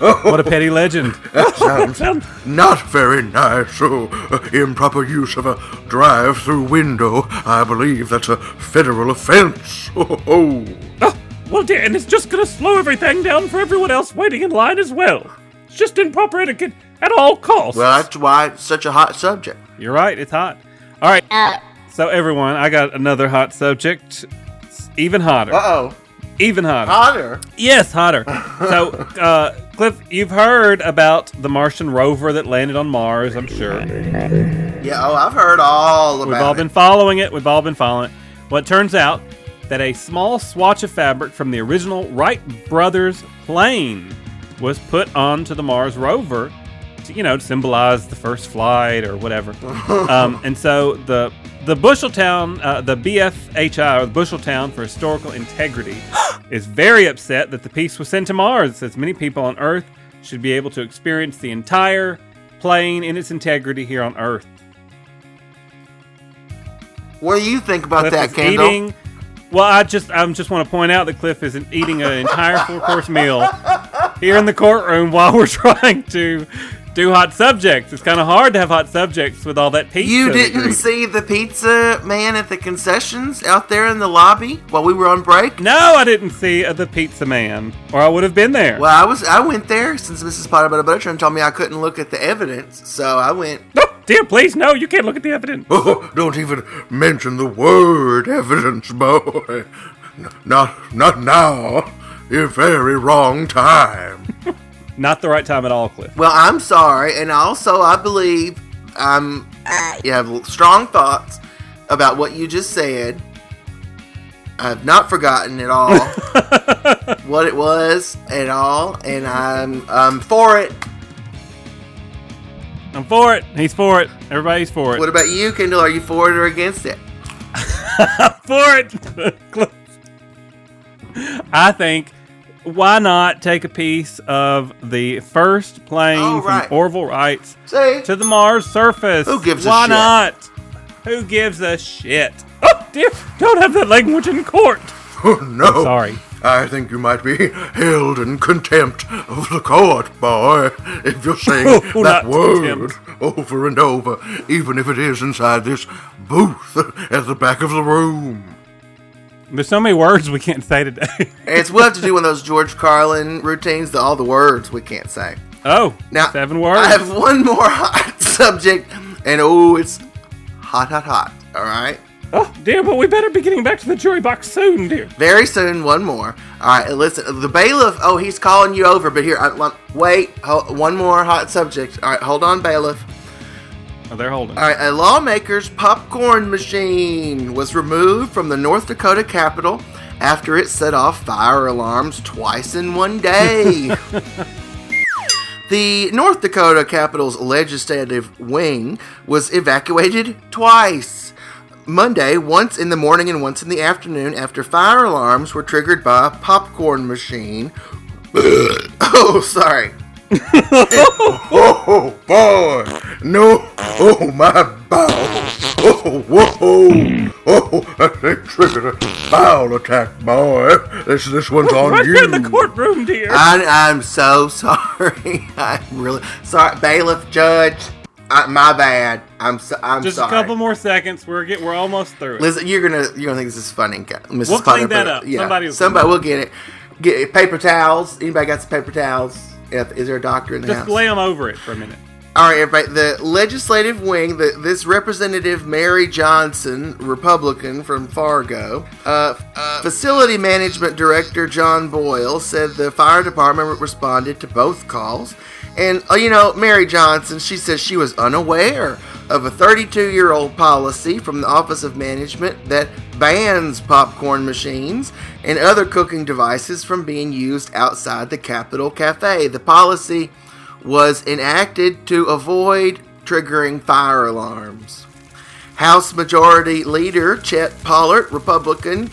what a petty legend. Sounds [laughs] not very nice. Oh, uh, improper use of a drive-through window. I believe that's a federal offense. Oh, [laughs] oh. Oh, well, dear, and it's just gonna slow everything down for everyone else waiting in line as well. It's just improper etiquette at all costs. well, that's why it's such a hot subject. You're right. It's hot. All right. Uh, So everyone, I got another hot subject. It's even hotter. Uh oh. Even hotter. Hotter. Yes, hotter. So, uh, Cliff, you've heard about the Martian rover that landed on Mars. I'm sure. Yeah, oh I've heard all about it. We've all it. been following it. We've all been following it. Well, it turns out that a small swatch of fabric from the original Wright brothers plane was put onto the Mars rover, to, you know, to symbolize the first flight or whatever. [laughs] um, and so the the Busheltown, uh, the BFHI, or the Busheltown for Historical Integrity, [gasps] is very upset that the piece was sent to Mars. It says many people on Earth should be able to experience the entire plane in its integrity here on Earth. What do you think about Cliff that, is Kendall? eating. Well, I just I just want to point out that Cliff is eating an entire four course meal [laughs] here in the courtroom while we're trying to do hot subjects. It's kind of hard to have hot subjects with all that pizza. You didn't eating. see the pizza man at the concessions out there in the lobby while we were on break? No, I didn't see uh, the pizza man, or I would have been there. Well, I was. I went there since Mrs. Potter Butter Butterchurn told me I couldn't look at the evidence, so I went. Oh, dear, please, no, you can't look at the evidence. Oh, [laughs] don't even mention the word evidence, boy. N- Not, not now. You're very wrong time. [laughs] Not the right time at all, Cliff. Well, I'm sorry, and also I believe I'm. you have strong thoughts about what you just said. I've not forgotten at all [laughs] what it was at all, and I'm I'm for it. I'm for it. He's for it. Everybody's for it. What about you, Kendall? Are you for it or against it? [laughs] for it. [laughs] Cliff. I think why not take a piece of the first plane right. from Orville Wrights See? to the Mars surface? Who gives a why shit? not? Who gives a shit? Oh dear, don't have that language in court. [laughs] Oh, no. Sorry. I think you might be held in contempt of the court, boy, if you're [laughs] saying Oh, that word contempt. over and over, even if it is inside this booth at the back of the room. There's so many words we can't say today. [laughs] It's we'll have to do one of those George Carlin routines, the all the words we can't say. oh, Now seven words. I have one more [laughs] hot subject, and oh, it's hot, hot, hot. All right. Oh dear, but we better be getting back to the jury box soon, dear. Very soon, one more. All right, listen. The bailiff. Oh, he's calling you over, but here, I, wait. Ho, one more hot subject. All right, hold on, bailiff. Oh, they're holding. All right, a lawmaker's popcorn machine was removed from the North Dakota Capitol after it set off fire alarms twice in one day. [laughs] the North Dakota Capitol's legislative wing was evacuated twice. Monday, once in the morning and once in the afternoon, after fire alarms were triggered by a popcorn machine. [coughs] oh, sorry. Oh, boy! No! Oh, my bowels! Oh, whoa! Oh, they triggered a bowel attack, boy! This this one's on Right you. there in the courtroom, dear. I, I'm so sorry. [laughs] I'm really sorry, bailiff, judge. I, my bad. I'm so, I'm Just sorry. a couple more seconds. We're get. We're almost through it. Listen, you're gonna you're gonna think this is funny, Mrs. We'll Potter, clean that but, up. Yeah, Somebody will somebody clean will get it. Get paper towels. Anybody got some paper towels? If- Is there a doctor in the Just house? lay them over it for a minute. All right, everybody. The legislative wing, the, this representative Mary Johnson, Republican from Fargo, uh, uh, facility management director John Boyle said the fire department responded to both calls. And, uh, you know, Mary Johnson, she says she was unaware of a 32 year old policy from the Office of Management that bans popcorn machines and other cooking devices from being used outside the Capitol Cafe. The policy was enacted to avoid triggering fire alarms. House Majority Leader Chet Pollert, Republican,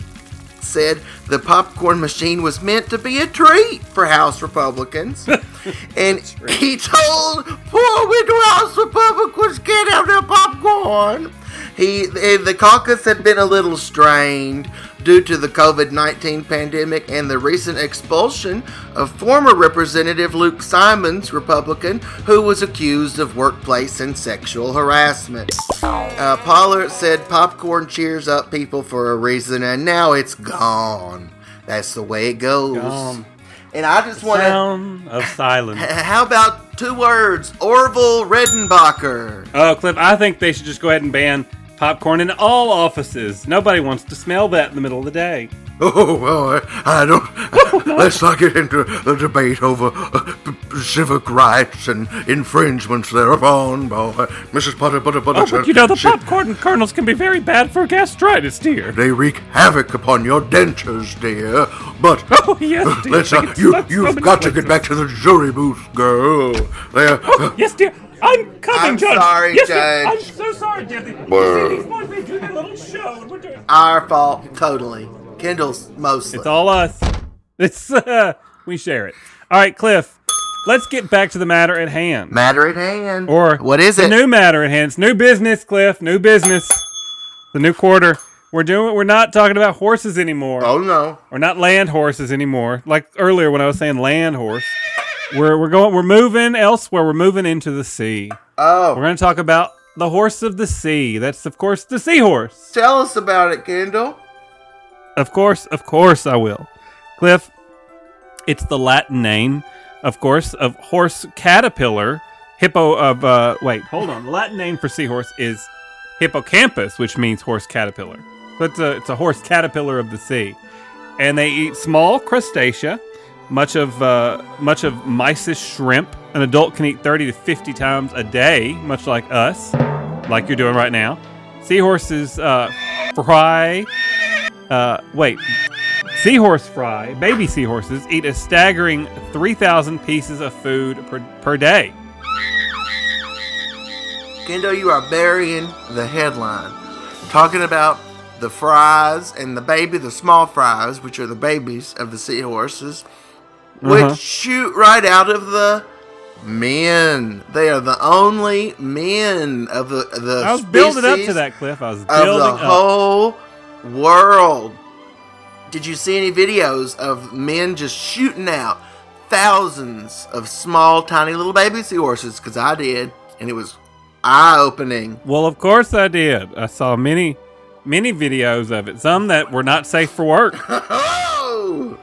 said the popcorn machine was meant to be a treat for House Republicans. [laughs] and he told poor widow House Republicans get out their popcorn. He, the caucus had been a little strained due to the COVID 19 pandemic and the recent expulsion of former Representative Luke Simons, Republican, who was accused of workplace and sexual harassment. Uh, Pollert said popcorn cheers up people for a reason, and now it's gone. That's the way it goes. Gone. And I just want to. Sound of silence. [laughs] How about two words? Orville Redenbacher. Oh, Cliff, I think they should just go ahead and ban popcorn in all offices. Nobody wants to smell that in the middle of the day. Oh, well, I, I don't. [laughs] let's not get into the debate over uh, civic rights and infringements thereupon, boy. Mrs. Potter, Potter, Potter. Oh, but you know the popcorn kernels can be very bad for gastritis, dear. They wreak havoc upon your dentures, dear. But [laughs] Oh yes, [laughs] dear. let's not. get You, you've got to get back to the jury booth, girl. There. Oh, yes, dear. I'm coming, I'm Judge. sorry, yes. Judge. I'm so sorry, dear. You see, these boys, they do their little show, and we're doing... Our fault, totally. Kendall's mostly. It's all us. [laughs] It's uh, we share it. All right, Cliff. Let's get back to the matter at hand. Matter at hand. Or what is the it? new matter at hand? It's new business, Cliff. New business. The new quarter. We're doing. We're not talking about horses anymore. oh no. We're not land horses anymore. Like earlier when I was saying land horse. We're we're going. We're moving elsewhere. We're moving into the sea. Oh, We're going to talk about the horse of the sea. That's of course the seahorse. tell us about it, Kendall. Of course, of course, I will. Cliff, it's the Latin name, of course, of horse caterpillar, hippo of, uh, wait, hold on. The Latin name for seahorse is hippocampus, which means horse caterpillar. So it's a, it's a horse caterpillar of the sea. And they eat small crustacea, much of, uh, much of mysis shrimp. An adult can eat 30 to 50 times a day, much like us, like you're doing right now. Seahorses, uh, fry uh, wait. Seahorse fry, baby seahorses, eat a staggering 3,000 pieces of food per, per day. Kendo, you are burying the headline. Talking about the fries and the baby, the small fries, which are the babies of the seahorses, which Uh-huh. shoot right out of the men. They are the only men of the the I was building up to that, Cliff. I was of the up. whole world. Did you see any videos of men just shooting out thousands of small, tiny little baby seahorses? Because I did, and it was eye opening. Well, of course I did. I saw many, many videos of it. Some that were not safe for work. [laughs] Oh!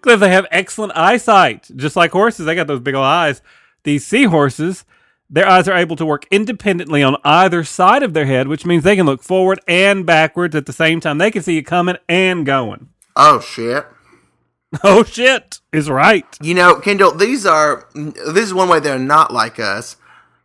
Cliff, they have excellent eyesight, just like horses. They got those big old eyes. These seahorses, their eyes are able to work independently on either side of their head, which means they can look forward and backwards at the same time. They can see you coming and going. Oh shit! [laughs] Oh shit, is right. You know, Kendall, these are this is one way they're not like us.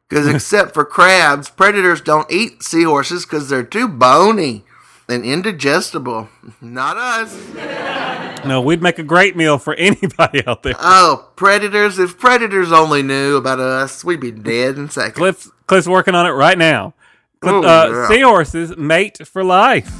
Because [laughs] except for crabs, predators don't eat seahorses because they're too bony and indigestible. Not us. No, we'd make a great meal for anybody out there. Oh, predators! If predators only knew about us, we'd be dead in seconds. Cliff's, Cliff's working on it right now. Cliff, Oh, uh, yeah. Seahorses mate for life.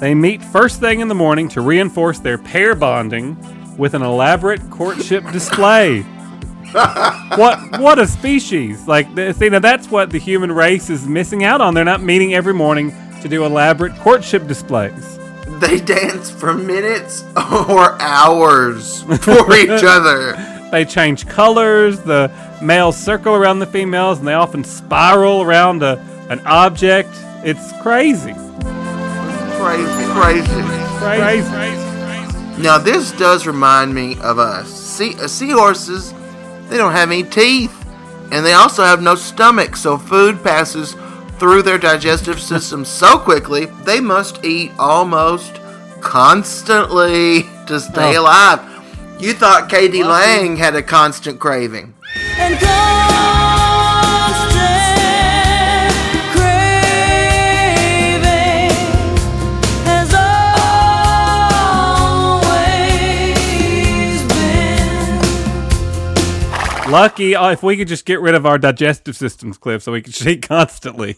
They meet first thing in the morning to reinforce their pair bonding with an elaborate courtship display. [laughs] what what a species! Like see now that's what the human race is missing out on. They're not meeting every morning to do elaborate courtship displays. They dance for minutes or hours for each [laughs] other. They change colors. The males circle around the females, and they often spiral around a, an object. It's crazy. Crazy, crazy. Crazy. Now this does remind me of us. Sea, uh, seahorses, they don't have any teeth, and they also have no stomach, so food passes through their digestive system so quickly they must eat almost constantly to stay Oh. alive. You thought k.d. lang had a constant craving. Lucky uh, if we could just get rid of our digestive systems, Cliff, so we could [laughs] eat constantly.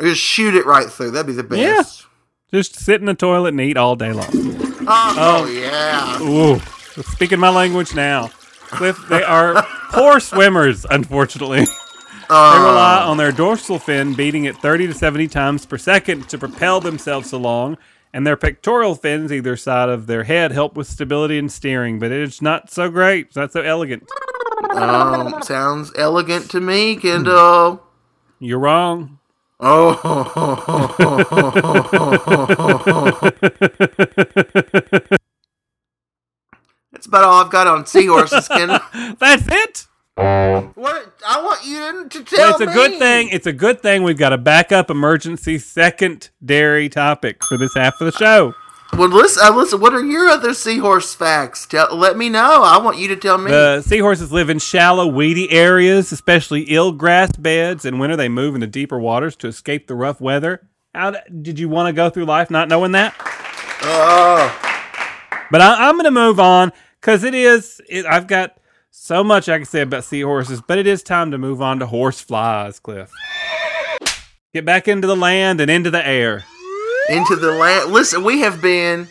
Just shoot it right through. That'd be the Yeah. best. Just sit in the toilet and eat all day long. Oh, yeah. Ooh, speaking my language now. Cliff, they are poor swimmers, unfortunately. [laughs] They rely on their dorsal fin beating at 30 to 70 times per second to propel themselves along, and their pectoral fins, either side of their head, help with stability and steering, but it's not so great. It's not so elegant. Um, sounds elegant to me, Kendall. You're wrong. Oh, that's about all I've got on seahorses, Kendall. [laughs] That's it. What? I want you to tell it's a me. good thing. It's a good thing we've got a backup emergency secondary topic for this half of the show. Well, listen, uh, listen. What are your other seahorse facts? Tell, let me know. I want you to tell me. The seahorses live in shallow, weedy areas, especially eelgrass beds. In winter, they move into deeper waters to escape the rough weather. How did you want to go through life not knowing that? oh, But I, I'm going to move on because it is. It, I've got so much I can say about seahorses, but it is time to move on to horse flies, Cliff. Get back into the land and into the air. Into the land. Listen, we have been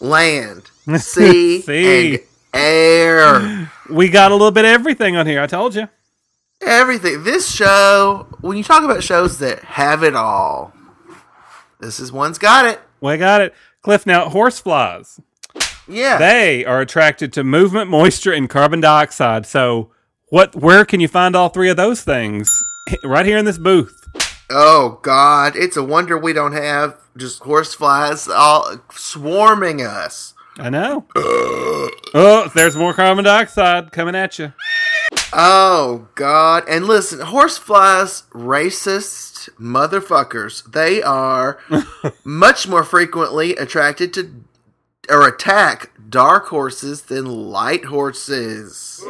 land, sea, [laughs] Sea. and air. We got a little bit of everything on here. I told you. Everything. This show, when you talk about shows that have it all, this is one's got it. We got it. Cliff, now, horse flies. Yeah. They are attracted to movement, moisture, and carbon dioxide. So, what? Where can you find all three of those things? Right here in this booth. Oh God, it's a wonder we don't have just horseflies all swarming us. I know. [gasps] oh, there's more carbon dioxide coming at you. Oh God! And listen, horseflies, racist motherfuckers. They are [laughs] much more frequently attracted to or attack dark horses than light horses.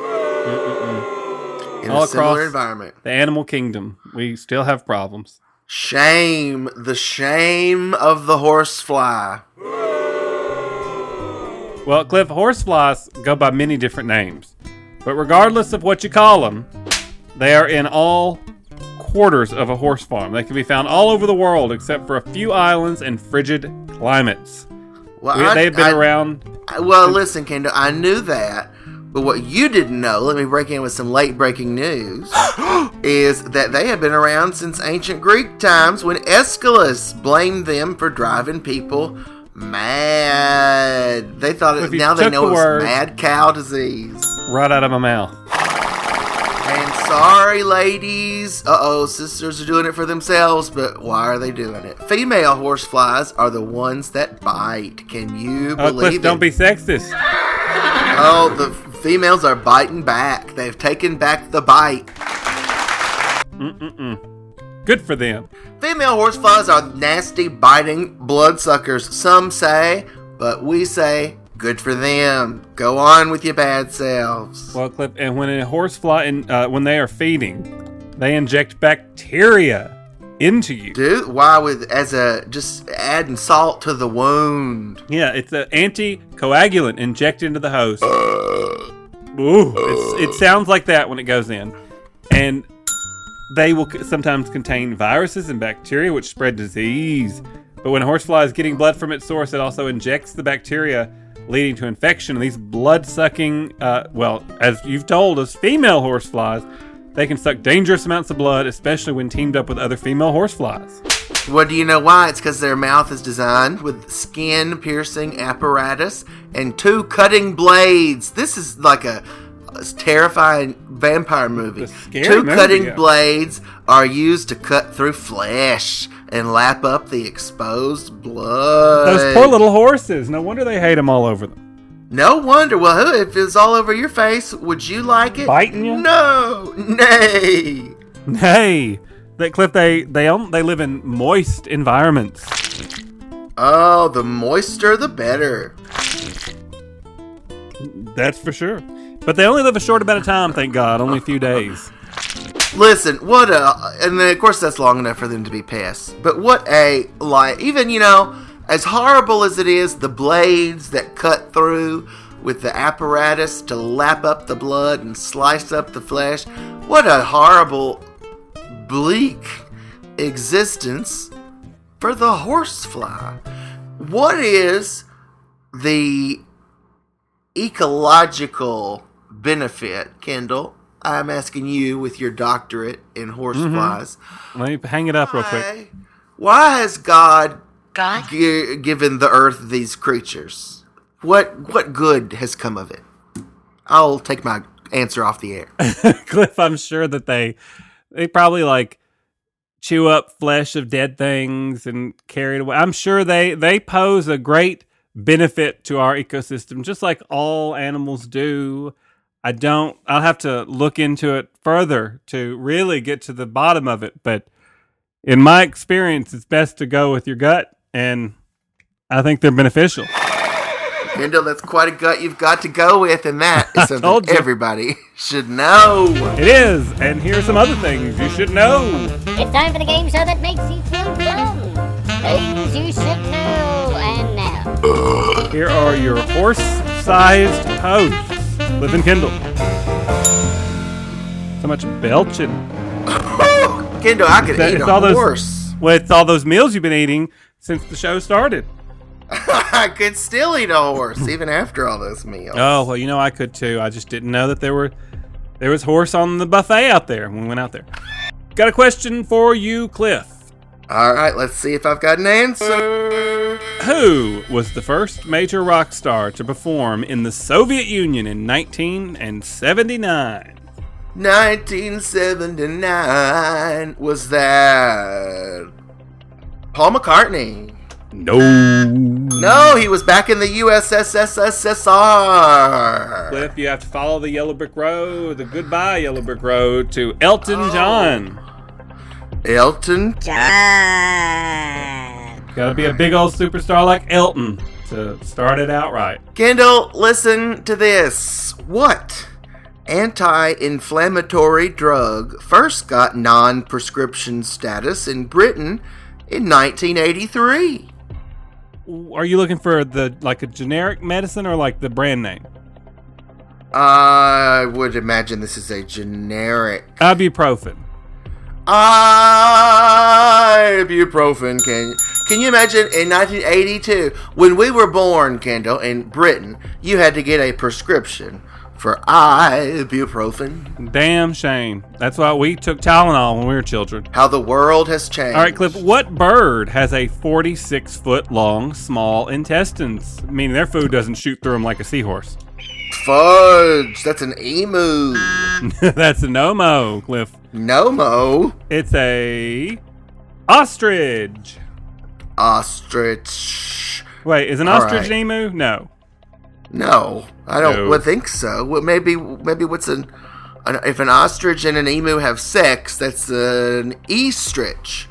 In All a similar across environment. the animal kingdom, we still have problems. Shame, the shame of the horsefly. Well, Cliff, horseflies go by many different names, but regardless of what you call them, they are in all quarters of a horse farm. They can be found all over the world except for a few islands and frigid climates. Well, We- I- they've been I- around. I- Well, listen, Kendall, I knew that, but what you didn't know, let me break in with some late breaking news, [gasps] is that they have been around since ancient Greek times when Aeschylus blamed them for driving people mad. They thought it, now they know the it was mad cow disease. Right out of my mouth. Sorry, ladies. Uh oh, sisters are doing it for themselves, but why are they doing it? Female horseflies are the ones that bite. Can you Oh, believe Cliff, it? don't be sexist. Oh, the females are biting back. They've taken back the bite. Mm-mm-mm. Good for them. Female horseflies are nasty, biting bloodsuckers, some say, but we say, good for them. Go on with your bad selves. Well, Cliff, and when a horsefly, in, uh, when they are feeding, they inject bacteria into you. Dude, why with as a just adding salt to the wound? Yeah, it's an anticoagulant injected into the host. Ooh, it's, it sounds like that when it goes in, and they will sometimes contain viruses and bacteria which spread disease. But when a horsefly is getting blood from its source, it also injects the bacteria, leading to infection. And these blood-sucking, uh, well, as you've told us, female horseflies, they can suck dangerous amounts of blood, especially when teamed up with other female horseflies. Well, do you know why? It's because their mouth is designed with skin piercing apparatus and two cutting blades. This is like a terrifying vampire movie. Two movie, cutting yeah. blades are used to cut through flesh and lap up the exposed blood. Those poor little horses. No wonder they hate them all over them. No wonder. Well, who- if it's all over your face, would you like it? Biting you? No. Nay. nay. that Cliff, they they they live in moist environments. Oh, the moister, the better. That's for sure. But they only live a short amount of time, thank God, only a few days. Listen, what a, and then of course that's long enough for them to be pests. But what a like, even you know, as horrible as it is, the blades that cut through with the apparatus to lap up the blood and slice up the flesh. What a horrible, bleak existence for the horsefly. What is the ecological benefit, Kendall? I'm asking you with your doctorate in horseflies. Mm-hmm. Let me hang it up real quick. Why, why has God, God? gi- given the earth these creatures? What what good has come of it? I'll take my answer off the air. [laughs] Cliff, I'm sure that they they probably like chew up flesh of dead things and carry it away. I'm sure they they pose a great benefit to our ecosystem, just like all animals do. I don't. I'll have to look into it further to really get to the bottom of it. But in my experience, it's best to go with your gut, and I think they're beneficial. Kendall, that's quite a gut you've got to go with, and that is [laughs] something everybody [laughs] should know. It is, and here are some other things you should know. It's time for the game show that makes you feel dumb. Things you should know. And now. Here are your horse-sized hosts, Liv and Kendall. So much belching. [laughs] Kendall, I could That- eat a all those- horse. It's all those meals you've been eating since the show started. [laughs] I could still eat a horse even after all those meals. Oh well, you know I could too. I just didn't know that there were there was horse on the buffet out there when we went out there. Got a question for you, Cliff. All right, let's see if I've got an answer. Who was the first major rock star to perform in the Soviet Union in 1979? 1979 was that Paul McCartney? No. No, he was back in the USSR. Cliff, you have to follow the Yellow Brick Road, the goodbye Yellow Brick Road to Elton oh. John. Elton John. Got to be a big old superstar like Elton to start it out right. Kendall, listen to this. What anti-inflammatory drug first got non-prescription status in Britain in 1983? Are you looking for the like a generic medicine or like the brand name? I would imagine this is a generic Ibuprofen. Ibuprofen. Can Can you imagine in 1982 when we were born, Kendall, in Britain, you had to get a prescription for ibuprofen? Damn shame. That's why we took Tylenol when we were children. How the world has changed. All right, Cliff. What bird has a 46 foot long small intestines, meaning their food doesn't shoot through them like a seahorse? Fudge. That's an emu. [laughs] That's a no-mo, Cliff. Nomo. It's a ostrich. Ostrich. Wait, is an All ostrich right. an emu? No. No, I don't No. would think so. Well, maybe maybe what's an, an if an ostrich and an emu have sex, that's an estrich.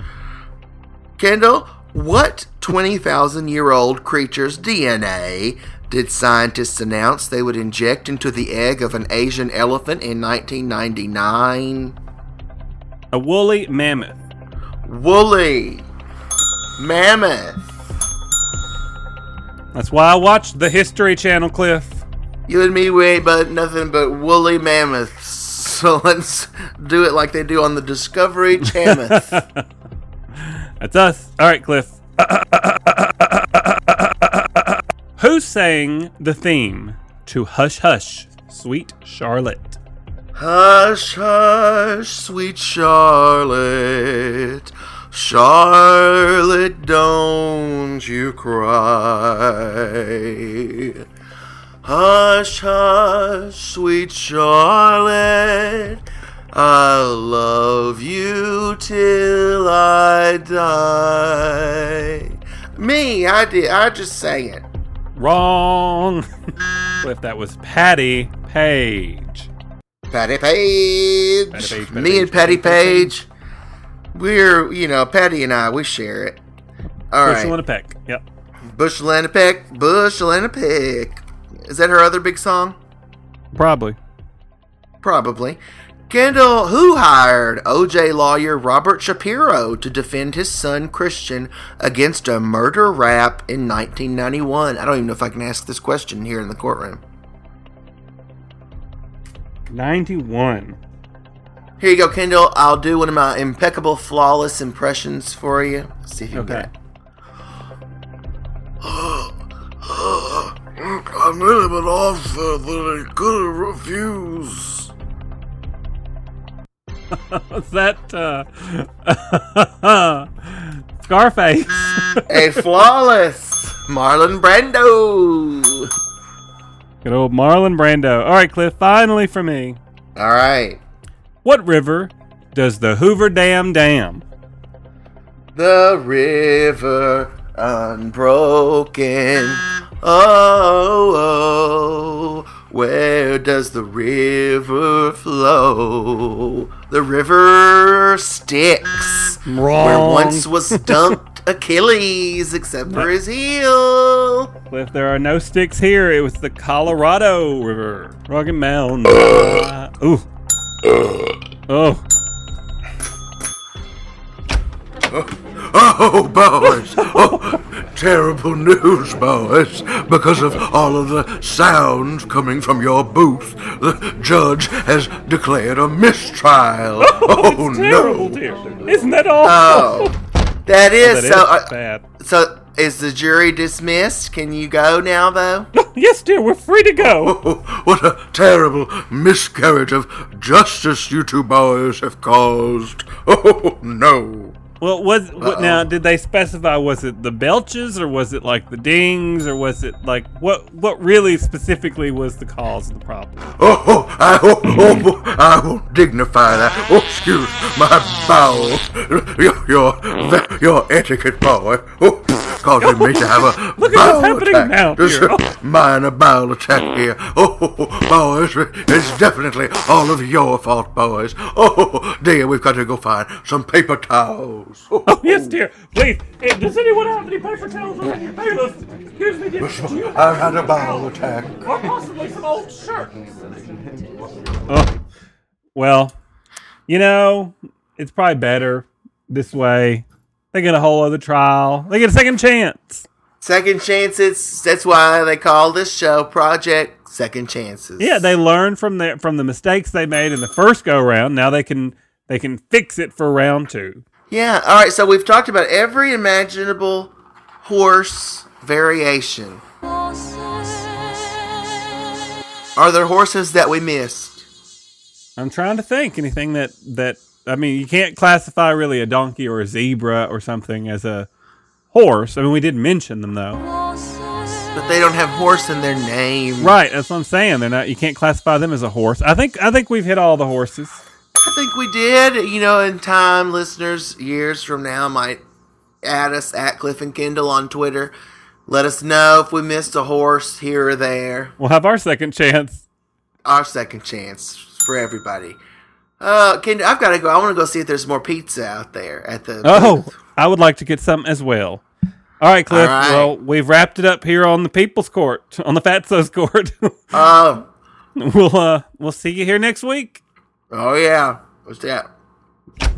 Kendall, what twenty thousand year old creature's DNA did scientists announce they would inject into the egg of an Asian elephant in 1999? A woolly mammoth. Woolly mammoth. That's why I watched the History Channel, Cliff. You and me, we ain't but nothing but woolly mammoths. [laughs] So let's do it like they do on the Discovery Channel. [laughs] That's us. All right, Cliff. [laughs] Who sang the theme to Hush Hush, Sweet Charlotte? hush, hush, sweet Charlotte. Charlotte, don't you cry. Hush, hush, sweet Charlotte. I'll love you till I die. Me, I did. I just sang it. Wrong. Cliff, that was Patti Page. Patti Page. Patti Page, Patty Me Page, and Patti Page. We're, you know, Patty and I, we share it. All right. Bushel and a peck. Yep. Bushel and a peck, bushel and a peck. Is that her other big song? Probably. Probably. Kendall, who hired OJ lawyer Robert Shapiro to defend his son Christian against a murder rap in 1991? I don't even know if I can ask this question here in the courtroom. 91. Here you go, Kendall. I'll do one of my impeccable, flawless impressions for you. See if you can Okay. get it. I'm really bit off uh, that I couldn't refuse. [laughs] That? Uh, [laughs] Scarface. A flawless Marlon Brando. Good old Marlon Brando. All right, Cliff, finally for me. All right. What river does the Hoover Dam dam? The river unbroken. Oh, oh, where does the river flow? The river Styx. Where once was [laughs] dumped Achilles, except for his heel. Cliff, there are no sticks here. It was the Colorado River. Rocky Mountain. Uh, [coughs] ooh. Oh. Oh, boys. Oh, terrible news, boys. Because of all of the sounds coming from your booth, the judge has declared a mistrial. [laughs] Oh, Terrible, no. dear. Isn't that awful? Oh, that is That is so. uh, bad. so, is the jury dismissed? Can you go now, though? [laughs] yes, dear, we're free to go. Oh, what a terrible miscarriage of justice you two boys have caused. Oh, no. Well, was what now? Did they specify? Was it the belches, or was it like the dings, or was it like what? What really specifically was the cause of the problem? Oh, oh, I, oh, oh, I won't dignify that. Oh, excuse my bowels. Your, your, your etiquette, boy. Oh, causing me to have a [laughs] Look at bowel what's happening attack. now Just here. a minor bowel attack here. Oh, oh, oh boys, it's definitely all of your fault, boys. Oh, oh, dear, we've got to go find some paper towels. Oh, [laughs] yes, dear. Please, eh, does anyone have any paper towels over here? Bailiff, excuse me, dear. Do you have I've had a bowel attack. or possibly some old shirts? Oh, well, you know, it's probably better this way. They get a whole other trial. They get a second chance. Second chances. That's why they call this show Project Second Chances. Yeah, they learn from their from the mistakes they made in the first go round. Now they can they can fix it for round two. Yeah. All right. So we've talked about every imaginable horse variation. Are there horses that we missed? I'm trying to think anything that that I mean, you can't classify really a donkey or a zebra or something as a horse. I mean, we did mention them though. But they don't have horse in their name. Right, that's what I'm saying. They're not. You can't classify them as a horse. I think. I think we've hit all the horses. I think we did. You know, in time, listeners, years from now, might add us at Cliff and Kendall on Twitter. Let us know if we missed a horse here or there. We'll have our second chance. Our second chance for everybody. Uh, Kendall, I've got to go. I want to go see if there's more pizza out there at the. Oh, booth. I would like to get some as well. All right, Cliff. All right. Well, we've wrapped it up here on the People's Court, on the Fatso's Court. Oh, [laughs] we'll uh, we'll see you here next week. Oh yeah. What's that? [laughs]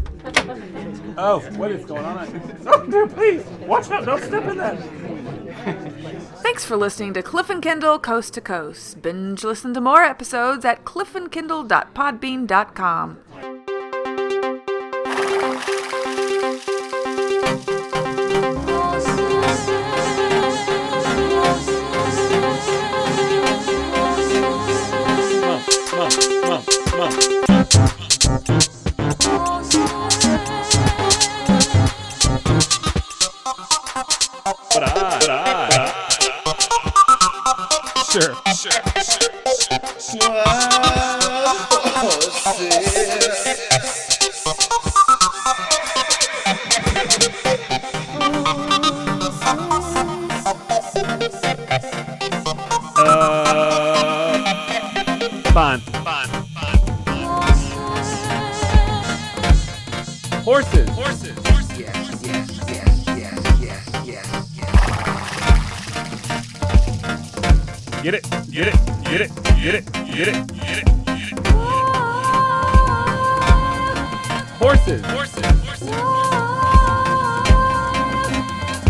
Oh, what is going on? [laughs] Oh, dear, please. Watch out. Don't step in that. [laughs] Thanks for listening to Cliff and Kendall Coast to Coast. Binge listen to more episodes at cliffandkendall.podbean.com. sure,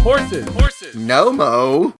horses, horses. No mo.